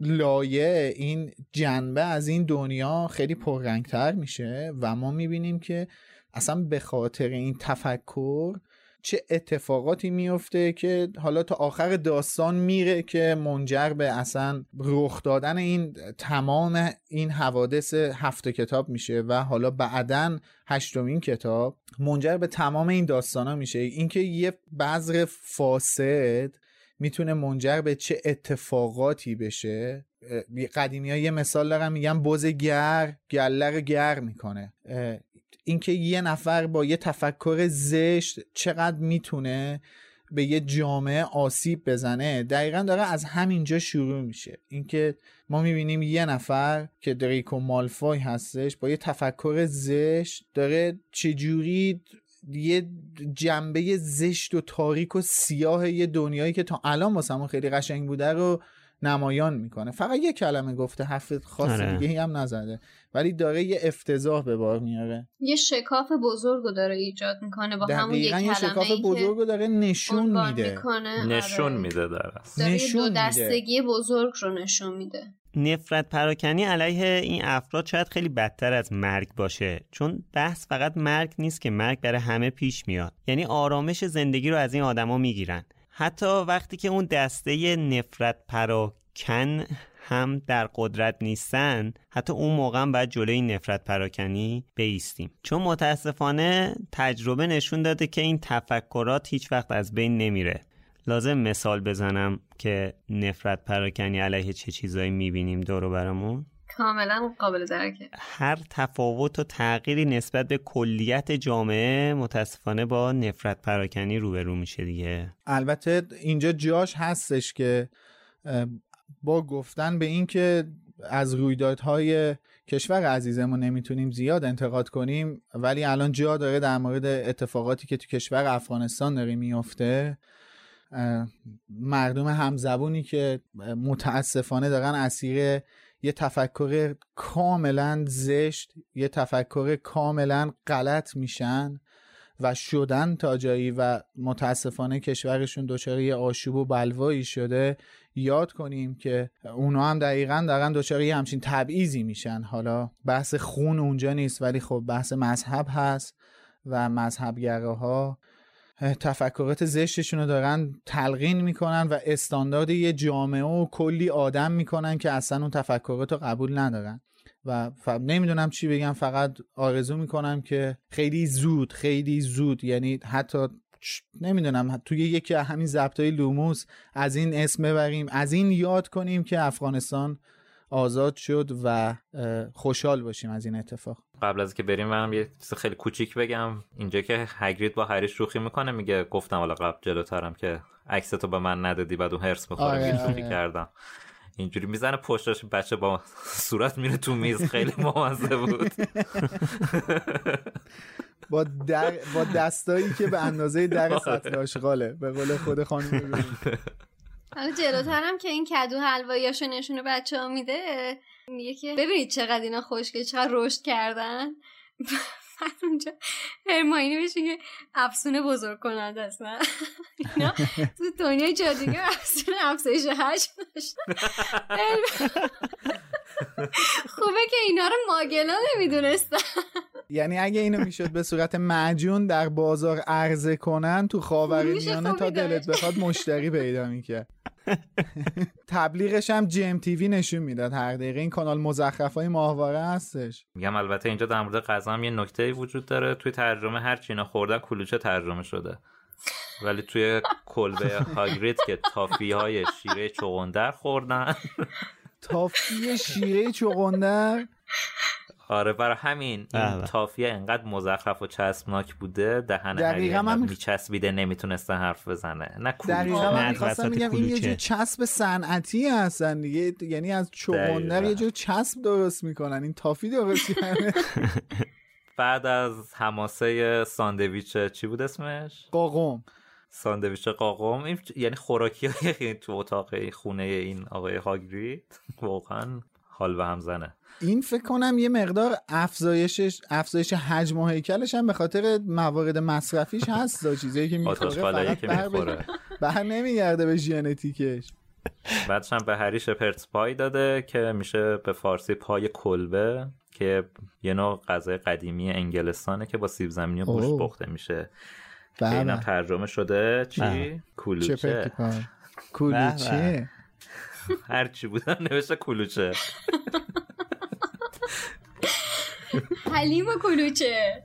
لایه این جنبه از این دنیا خیلی پررنگتر میشه و ما می‌بینیم که اصلا به خاطر این تفکر چه اتفاقاتی میفته که حالا تا آخر داستان میره که منجر به اصلا رخ دادن این تمام این حوادث هفت کتاب میشه و حالا بعدا هشتمین کتاب منجر به تمام این داستان ها میشه. اینکه یه بذر فاسد می‌تونه منجر به چه اتفاقاتی بشه؟ قدیمی ها یه مثال دارم میگن بز گر گله گر می‌کنه. اینکه یه نفر با یه تفکر زشت چقدر می‌تونه به یه جامعه آسیب بزنه دقیقا داره از همینجا شروع میشه. اینکه ما می‌بینیم یه نفر که دریکو مالفای هستش با یه تفکر زشت داره چجوری یه جنبه زشت و تاریک و سیاه یه دنیایی که تا الان واسمون خیلی قشنگ بوده رو نمایان می‌کنه. فقط یه کلمه گفته حرف خاص آره. دیگه هم نزده. ولی داره یه افتضاح به بار میاره. یه شکاف بزرگ داره ایجاد می‌کنه با همون یه کلمه شکاف بزرگ داره نشون میده. نشون آره. میده داره نشون دو دستگی بزرگ رو نشون میده. نفرت پراکنی علیه این افراد شاید خیلی بدتر از مرگ باشه چون بحث فقط مرگ نیست که مرگ برای همه پیش میاد. یعنی آرامش زندگی رو از این آدما می‌گیرن. حتی وقتی که اون دسته نفرت پراکن هم در قدرت نیستن حتی اون موقع هم باید جلوی نفرت پراکنی بیستیم. چون متاسفانه تجربه نشون داده که این تفکرات هیچ وقت از بین نمیره. لازم مثال بزنم که نفرت پراکنی علیه چه چیزایی می‌بینیم دورو برامون؟ کاملا قابل درکه. هر تفاوت و تغییری نسبت به کلیت جامعه متاسفانه با نفرت پراکنی روبرو میشه دیگه. البته اینجا جاش هستش که با گفتن به این که از رویدادهای کشور عزیزمون نمی‌تونیم زیاد انتقاد کنیم ولی الان جا داره در مورد اتفاقاتی که تو کشور افغانستان داره میفته مردم همزبونی که متاسفانه دارن اسیر یه تفکر کاملا زشت یه تفکر کاملا غلط میشن و شدن تا جایی و متاسفانه کشورشون دچار یه آشوب و بلوایی شده. یاد کنیم که اونا هم دقیقا دارن دچار یه همچین تبعیضی میشن. حالا بحث خون اونجا نیست ولی خب بحث مذهب هست و مذهبگراها تفکرات زشتشون رو دارن تلقین می‌کنن و استاندارد یه جامعه و کلی آدم می‌کنن که اصلا اون تفکرات رو قبول ندارن. و نمی‌دونم چی بگم فقط آرزو می‌کنم که خیلی زود خیلی زود یعنی حتی نمی‌دونم توی یکی از همین های لوموس از این اسم ببریم. از این یاد کنیم که افغانستان آزاد شد و خوشحال باشیم از این اتفاق. قبل از که بریم منم یه چیز خیلی کوچیک بگم. اینجا که هگرید با هری شوخی می‌کنه میگه گفتم حالا قبل جلوترم که عکس تو به من ندادی بعد اون هرس می‌خوره آره شوخی آره. کردم. اینجوری می‌زنه پشتش بچه با صورت میره تو میز. خیلی ممزه بود. با در با دستایی که به اندازه در سطل آشغاله. به قول خود خانم حالا جلوترم که این کدو حلواییاشو نشونه بچه ها میده میگه که ببینید چقدر اینا خوشگل چقدر رشد کردن. بعد اونجا هرماینی بهش میگه افسونه بزرگ کنند اصلا اینا تو دنیای جادوگی افسونه افزایش داشتن خوبه که اینا رو ماگلا نمی‌دونستن. یعنی اگه اینو می‌شد به صورت معجون در بازار عرضه کنن تو خاورمیانه تا دلت بخواد مشتری پیدا می‌کرد. تبلیغش هم جی ام تیوی نشون می‌داد هر دقیقه. این کانال مزخرف های ماهواره هستش. میگم البته اینجا در مورد غذا هم یه نکته وجود داره. توی ترجمه هر چینا خوردن کلوچه ترجمه شده. ولی توی کلبه هاگریت که تافی های شیره چغندر خوردن. تافی شیره چغندر؟ آره برای همین این بله. تافیه انقدر مزخرف و چسبناک بوده دهن دقیقا من میچسبیده نمی‌تونسته حرف بزنه. نه دقیقا من می‌خواستم میگم این یه جور چسب صنعتی هستن دیگه یعنی از چغندر یه جور چسب درست می‌کنن. این تافی درست بعد از حماسه ساندویچ چی بود اسمش؟ قاقم. ساندویچ قاقم. این یعنی خوراکی های تو اتاق خونه این آقای هاگرید. واقعا حال به هم زنه این فکر کنم یه مقدار افزایشش افزایش حجم و هیکلش هم به خاطر موارد مصرفیش هست چیزایی که می‌خوره فقط بر نمیگرده به ژنتیکش بعدش هم به هری شپرتس پای داده که میشه به فارسی پای کلبه که یه نوع غذای قدیمی انگلستانه که با سیب زمینی و گوشت پخته میشه که اینم بله. ترجمه شده چی؟ بله. کلوچه کلوچه بله. هرچی بودن نوشته کلوچه. حلیم و کلوچه.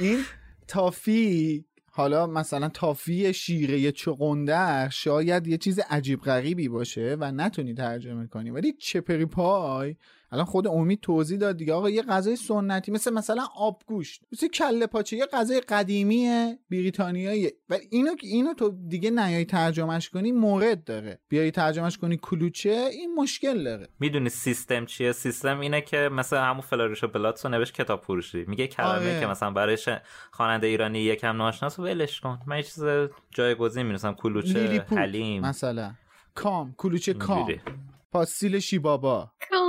این تافی حالا مثلا تافی شیره چقندر شاید یه چیز عجیب غریبی باشه و نتونی ترجمه کنی ولی چپری پای الان خود امید توضیح داد دیگه. آقا یه غذای سنتی مثل مثلا آبگوشت مثل کله پاچه یه غذای قدیمی بریتانیایی و اینو اینو تو دیگه نیای ترجمهش کنی مورد داره. بیای ترجمهش کنی کلوچه این مشکل داره. می‌دونی سیستم چیه؟ سیستم اینه که مثلا همون فلاریشو بلاتسو نوشت کتاب فروشی. میگه کلمه آره. که مثلا برای خواننده ایرانی یکم ناشناس ولش کن. من یه چیز جایگزین می‌نویسم. کلوچه حلیم. مثلا. کام کلوچه کام. پاستیل شیبابا. کام.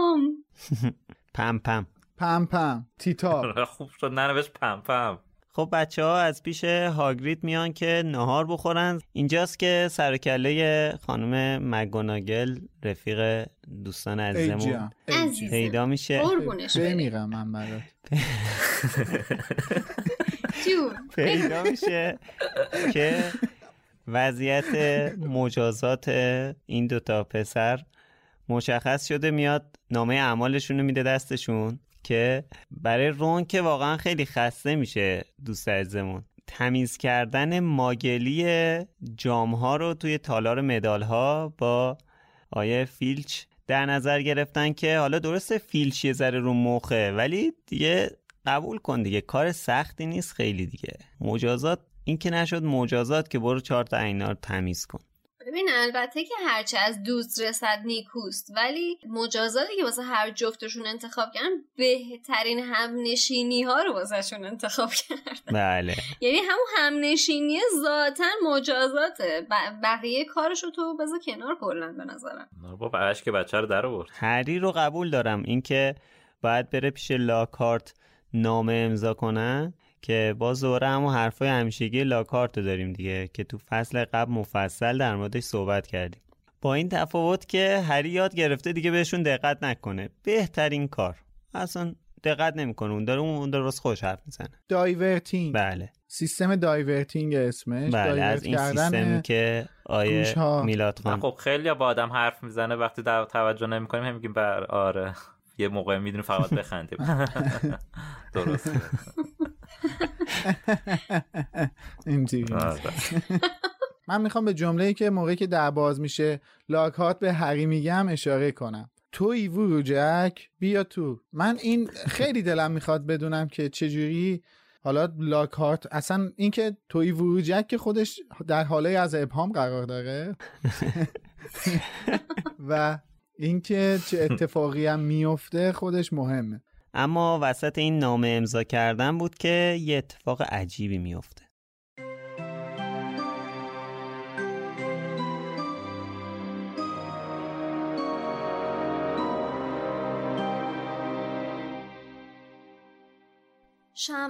پم پم. پم پم. تیتا. خوب شد. ننوشت پم پم. خب بچه ها از پیش هاگریت میان که نهار بخورن. اینجاست که سرکله خانم مگوناگل رفیق دوستان عزیزمون پیدا میشه. بمیرم من برات. پیدا میشه که وضعیت مجازات این دوتا پسر مشخص شده میاد نامه اعمالشون رو میده دستشون که برای رون که واقعا خیلی خسته میشه دوست عزیزمون. تمیز کردن ماگلی جام ها رو توی تالار مدال ها با آیه فیلچ در نظر گرفتن که حالا درسته فیلچ یه ذره رو مخه ولی دیگه قبول کن دیگه کار سختی نیست خیلی دیگه. مجازات این که نشد مجازات که برو چهار تا عینا رو تمیز کن. ببین البته که هرچه از دوست رسد نیکوست ولی مجازاتی که واسه هر جفتشون انتخاب کردن بهترین همنشینی ها رو واسهشون انتخاب کرد بله. یعنی همون همنشینی ذاتا مجازاته. بقیه کارش رو تو بذار کنار کلا به نظرم. بابا که بچه رو در آورد. هری رو قبول دارم. اینکه باید بره پیش لاکارت نامه امضا کنن که باز دوباره همون حرفای همیشگی لاکارت داریم دیگه که تو فصل قبل مفصل در موردش صحبت کردیم. با این تفاوت که هری یاد گرفته دیگه بهشون دقت نکنه. بهترین کار. اصلا دقت نمی‌کنه. اون داره اون درست خوش حرف می‌زنه. diverting بله. سیستم diverting اسمش. بله از این سیستم که آیه میلاد خان خب خیلی با آدم حرف می‌زنه. وقتی توجه نمی‌کنیم هم میگیم بر آره. یه موقع می‌دونیم فقط بخندیم. درست. من می‌خوام به جمله ای که موقعی که در باز میشه لاکات به هری میگم اشاره کنم. توی جک بیا تو. من این خیلی دلم می‌خواد بدونم که چجوری حالا لاکارت اصلا اینکه توی وروجک که خودش در حاله از ابهام قرار داره. و اینکه چه اتفاقی هم میفته خودش مهمه. اما وسط این نامه امضا کردن بود که یه اتفاق عجیبی میفته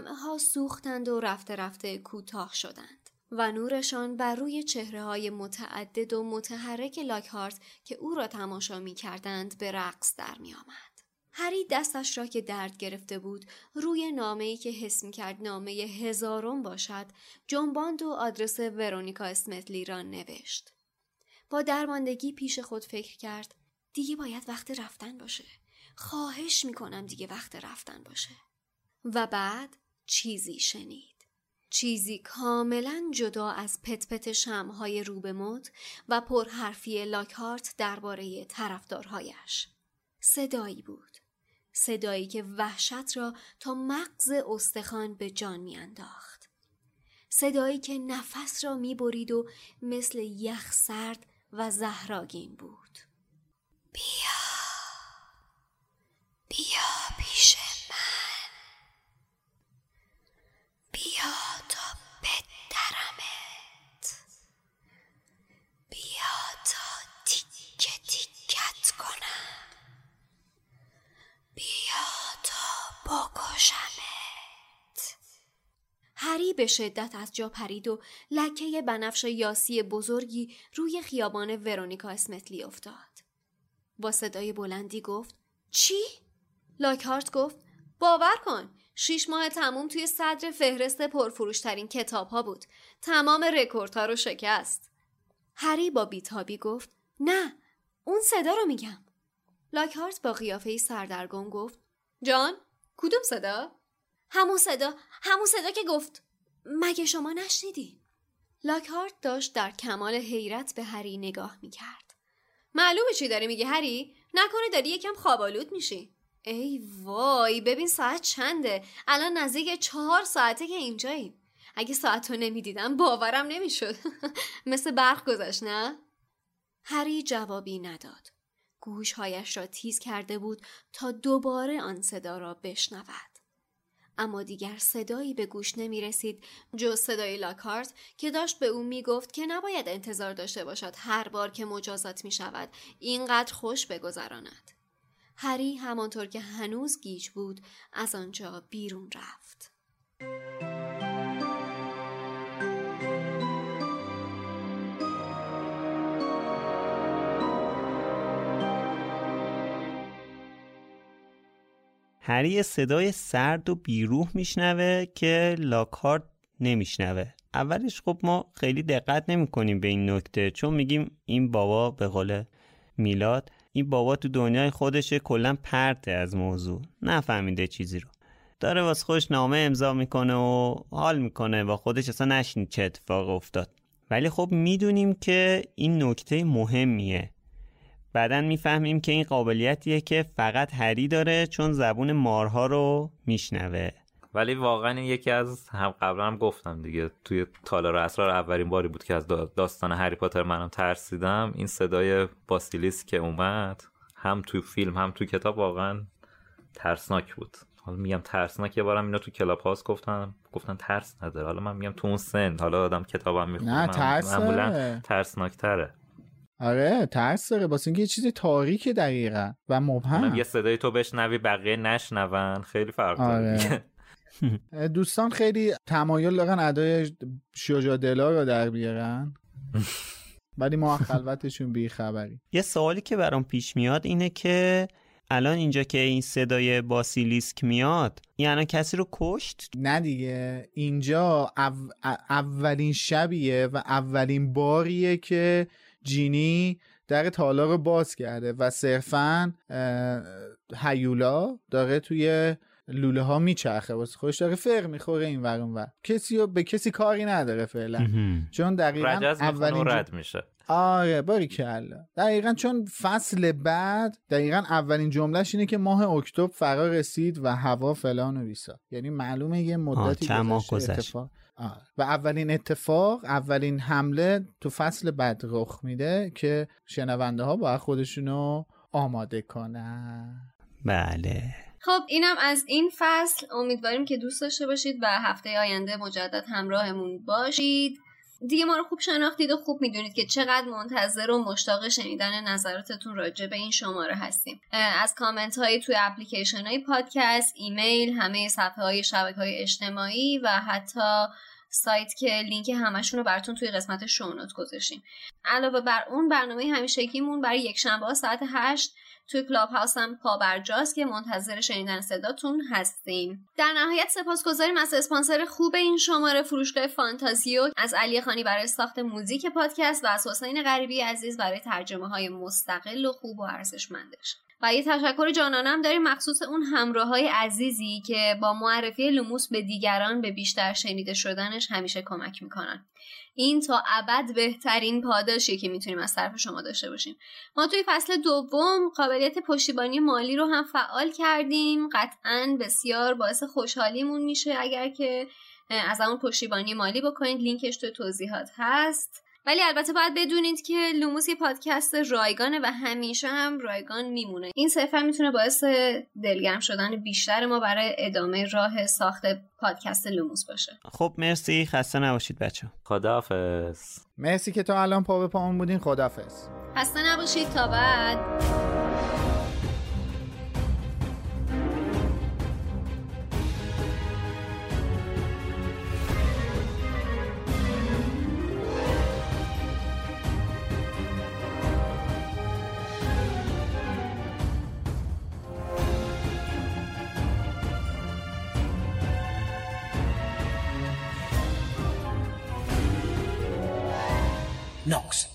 ها سوختند و رفته رفته کوتاه شدند و نورشان بر روی چهره های متعدد و متحرک لاکهارت که او را تماشا می کردند به رقص در می آمد. هری دستش را که درد گرفته بود روی نامه ای که حس می کرد نامه هزارم باشد جنباند و آدرس ورونیکا اسمتلی را نوشت. با درماندگی پیش خود فکر کرد دیگه باید وقت رفتن باشه. خواهش کنم دیگه وقت رفتن باشه. و بعد چیزی شنید. چیزی کاملا جدا از پت پت شمهای روبه مد و پرحرفی لاکهارت درباره طرفدارهایش. صدایی بود. صدایی که وحشت را تا مغز استخوان به جان میانداخت. صدایی که نفس را می‌برید و مثل یخ سرد و زهراگین بود. بیا بیا پیش من بیا تا بدرمت بیا تا تیکه تیکت کنم بیا تا بکشمت هری به شدت از جا پرید و لکه بنفش یاسی بزرگی روی خیابان ورونیکا اسمتلی افتاد. با صدای بلندی گفت چی؟ لاکهارت گفت باور کن شیش ماه تموم توی صدر فهرست پرفروشترین کتاب ها بود. تمام رکوردها رو شکست. هری با بیتابی گفت نه اون صدا رو میگم. لاکهارت با قیافه سردرگم گفت جان کدوم صدا؟ همون صدا همون صدا که گفت مگه شما نشنیدی؟ لاکهارت داشت در کمال حیرت به هری نگاه می‌کرد. معلومه چی داری میگه هری؟ نکنه داری یکم خوابالود میشی. ای وای ببین ساعت چنده الان نزدیک چهار ساعته که اینجاییم اگه ساعت رو نمی‌دیدم باورم نمی‌شد مثل برق گذشت نه؟ هری جوابی نداد گوشهایش را تیز کرده بود تا دوباره آن صدا را بشنود اما دیگر صدایی به گوش نمی رسید جز صدای لاکارت که داشت به او می گفت که نباید انتظار داشته باشد هر بار که مجازات می شود اینقدر خوش بگذراند. هری همانطور که هنوز گیج بود از آنجا بیرون رفت. هری صدای سرد و بیروح میشنوه که لاکارت نمیشنوه. اولش خب ما خیلی دقت نمی کنیم به این نکته چون میگیم این بابا به قول میلاد این بابا تو دنیای خودشه کلا پرته از موضوع. نفهمیده چیزی رو. داره واسه خودش نامه امضا می‌کنه و حال می‌کنه و خودش اصلا نشنید چه اتفاق افتاد. ولی خب می‌دونیم که این نکته مهمیه. بعدا می‌فهمیم که این قابلیتیه که فقط هری داره چون زبون مارها رو میشنوه. ولی واقعا یکی از هم قبلا هم گفتم دیگه. توی تالار اسرار اولین باری بود که از داستان هری پاتر منم ترسیدم. این صدای باسیلیس که اومد هم توی فیلم هم توی کتاب واقعا ترسناک بود. حالا میگم ترسناک یه بارم اینو تو کلاب هاست گفتم گفتن ترس نداره. حالا من میگم تو اون سن. حالا آدم کتابم می‌خونه. نه ترس ترسناک تره آره ترس داره. واسه اینکه یه چیز تاریک دقیقا. و مبهم. یه صدای تو بشنوی بقیه نشنون. خیلی فرق داره آره. دوستان خیلی تمایل دارن ادای شجا دلا رو در بیارن. ولی ما خلوتشون بی خبری. یه سوالی که برام پیش میاد اینه که الان اینجا که این صدای باسیلیسک میاد یعنی کسی رو کشت؟ نه دیگه. اینجا اولین شبیه و اولین باریه که جینی در تالار رو باز کرده و صرفا هیولا داره توی لوله ها میچرخه. واسه خودش داره فر می‌خوره این ور و کسی رو به کسی کاری نداره فعلا. چون دقیقا اولین رد میشه. آره باری کلا دقیقا چون فصل بعد دقیقا اولین جملهش اینه که ماه اکتبر فرا رسید و هوا فلان و بیسا یعنی معلومه یه مدتی گذشت. و اولین اتفاق اولین حمله تو فصل بعد رخ میده که شنونده ها باید خودشونو آماده کنن. بله. خب اینم از این فصل. امیدواریم که دوست داشته باشید و هفته آینده مجدد همراهمون باشید. دیگه ما رو خوب شناختید و خوب می‌دونید که چقدر منتظر و مشتاق شنیدن نظراتتون راجع به این شماره هستیم. از کامنت هایی توی اپلیکیشن های پادکست ایمیل همه صفحه های شبکه های اجتماعی و حتی سایت که لینک همشون رو براتون توی قسمت show note گذاشتیم. علاوه بر اون برنامه همیشگیمون برای یک شنبه ساعت 8 توی کلاب هاوس هم پابرجاست که منتظر شنیدن صداتون هستیم. در نهایت سپاسگزاریم از اسپانسر خوب این شماره فروشگاه فانتازیو. از علی خانی برای ساخت موزیک پادکست و از حسین غریبی عزیز برای ترجمه های مستقل و خوب و ارزشمندش. و یه تشکر جانانم داریم مخصوص اون همراه های عزیزی که با معرفی لوموس به دیگران به بیشتر شنیده شدنش همیشه کمک می‌کنن. این تا ابد بهترین پاداشی که می‌تونیم از طرف شما داشته باشیم. ما توی فصل دوم قابلیت پشتیبانی مالی رو هم فعال کردیم. قطعا بسیار باعث خوشحالیمون میشه. اگر که از همون پشتیبانی مالی بکنید لینکش توی توضیحات هست. ولی البته باید بدونید که لوموس یه پادکست رایگانه و همیشه هم رایگان میمونه. این صرفا می‌تونه باعث دلگرم شدن بیشتر ما برای ادامه راه ساخت پادکست لوموس باشه. خب مرسی. خسته نباشید بچه. خداحافظ. مرسی که تا الان پا به پامون بودین. خداحافظ. خسته نباشید. تا بعد. Knox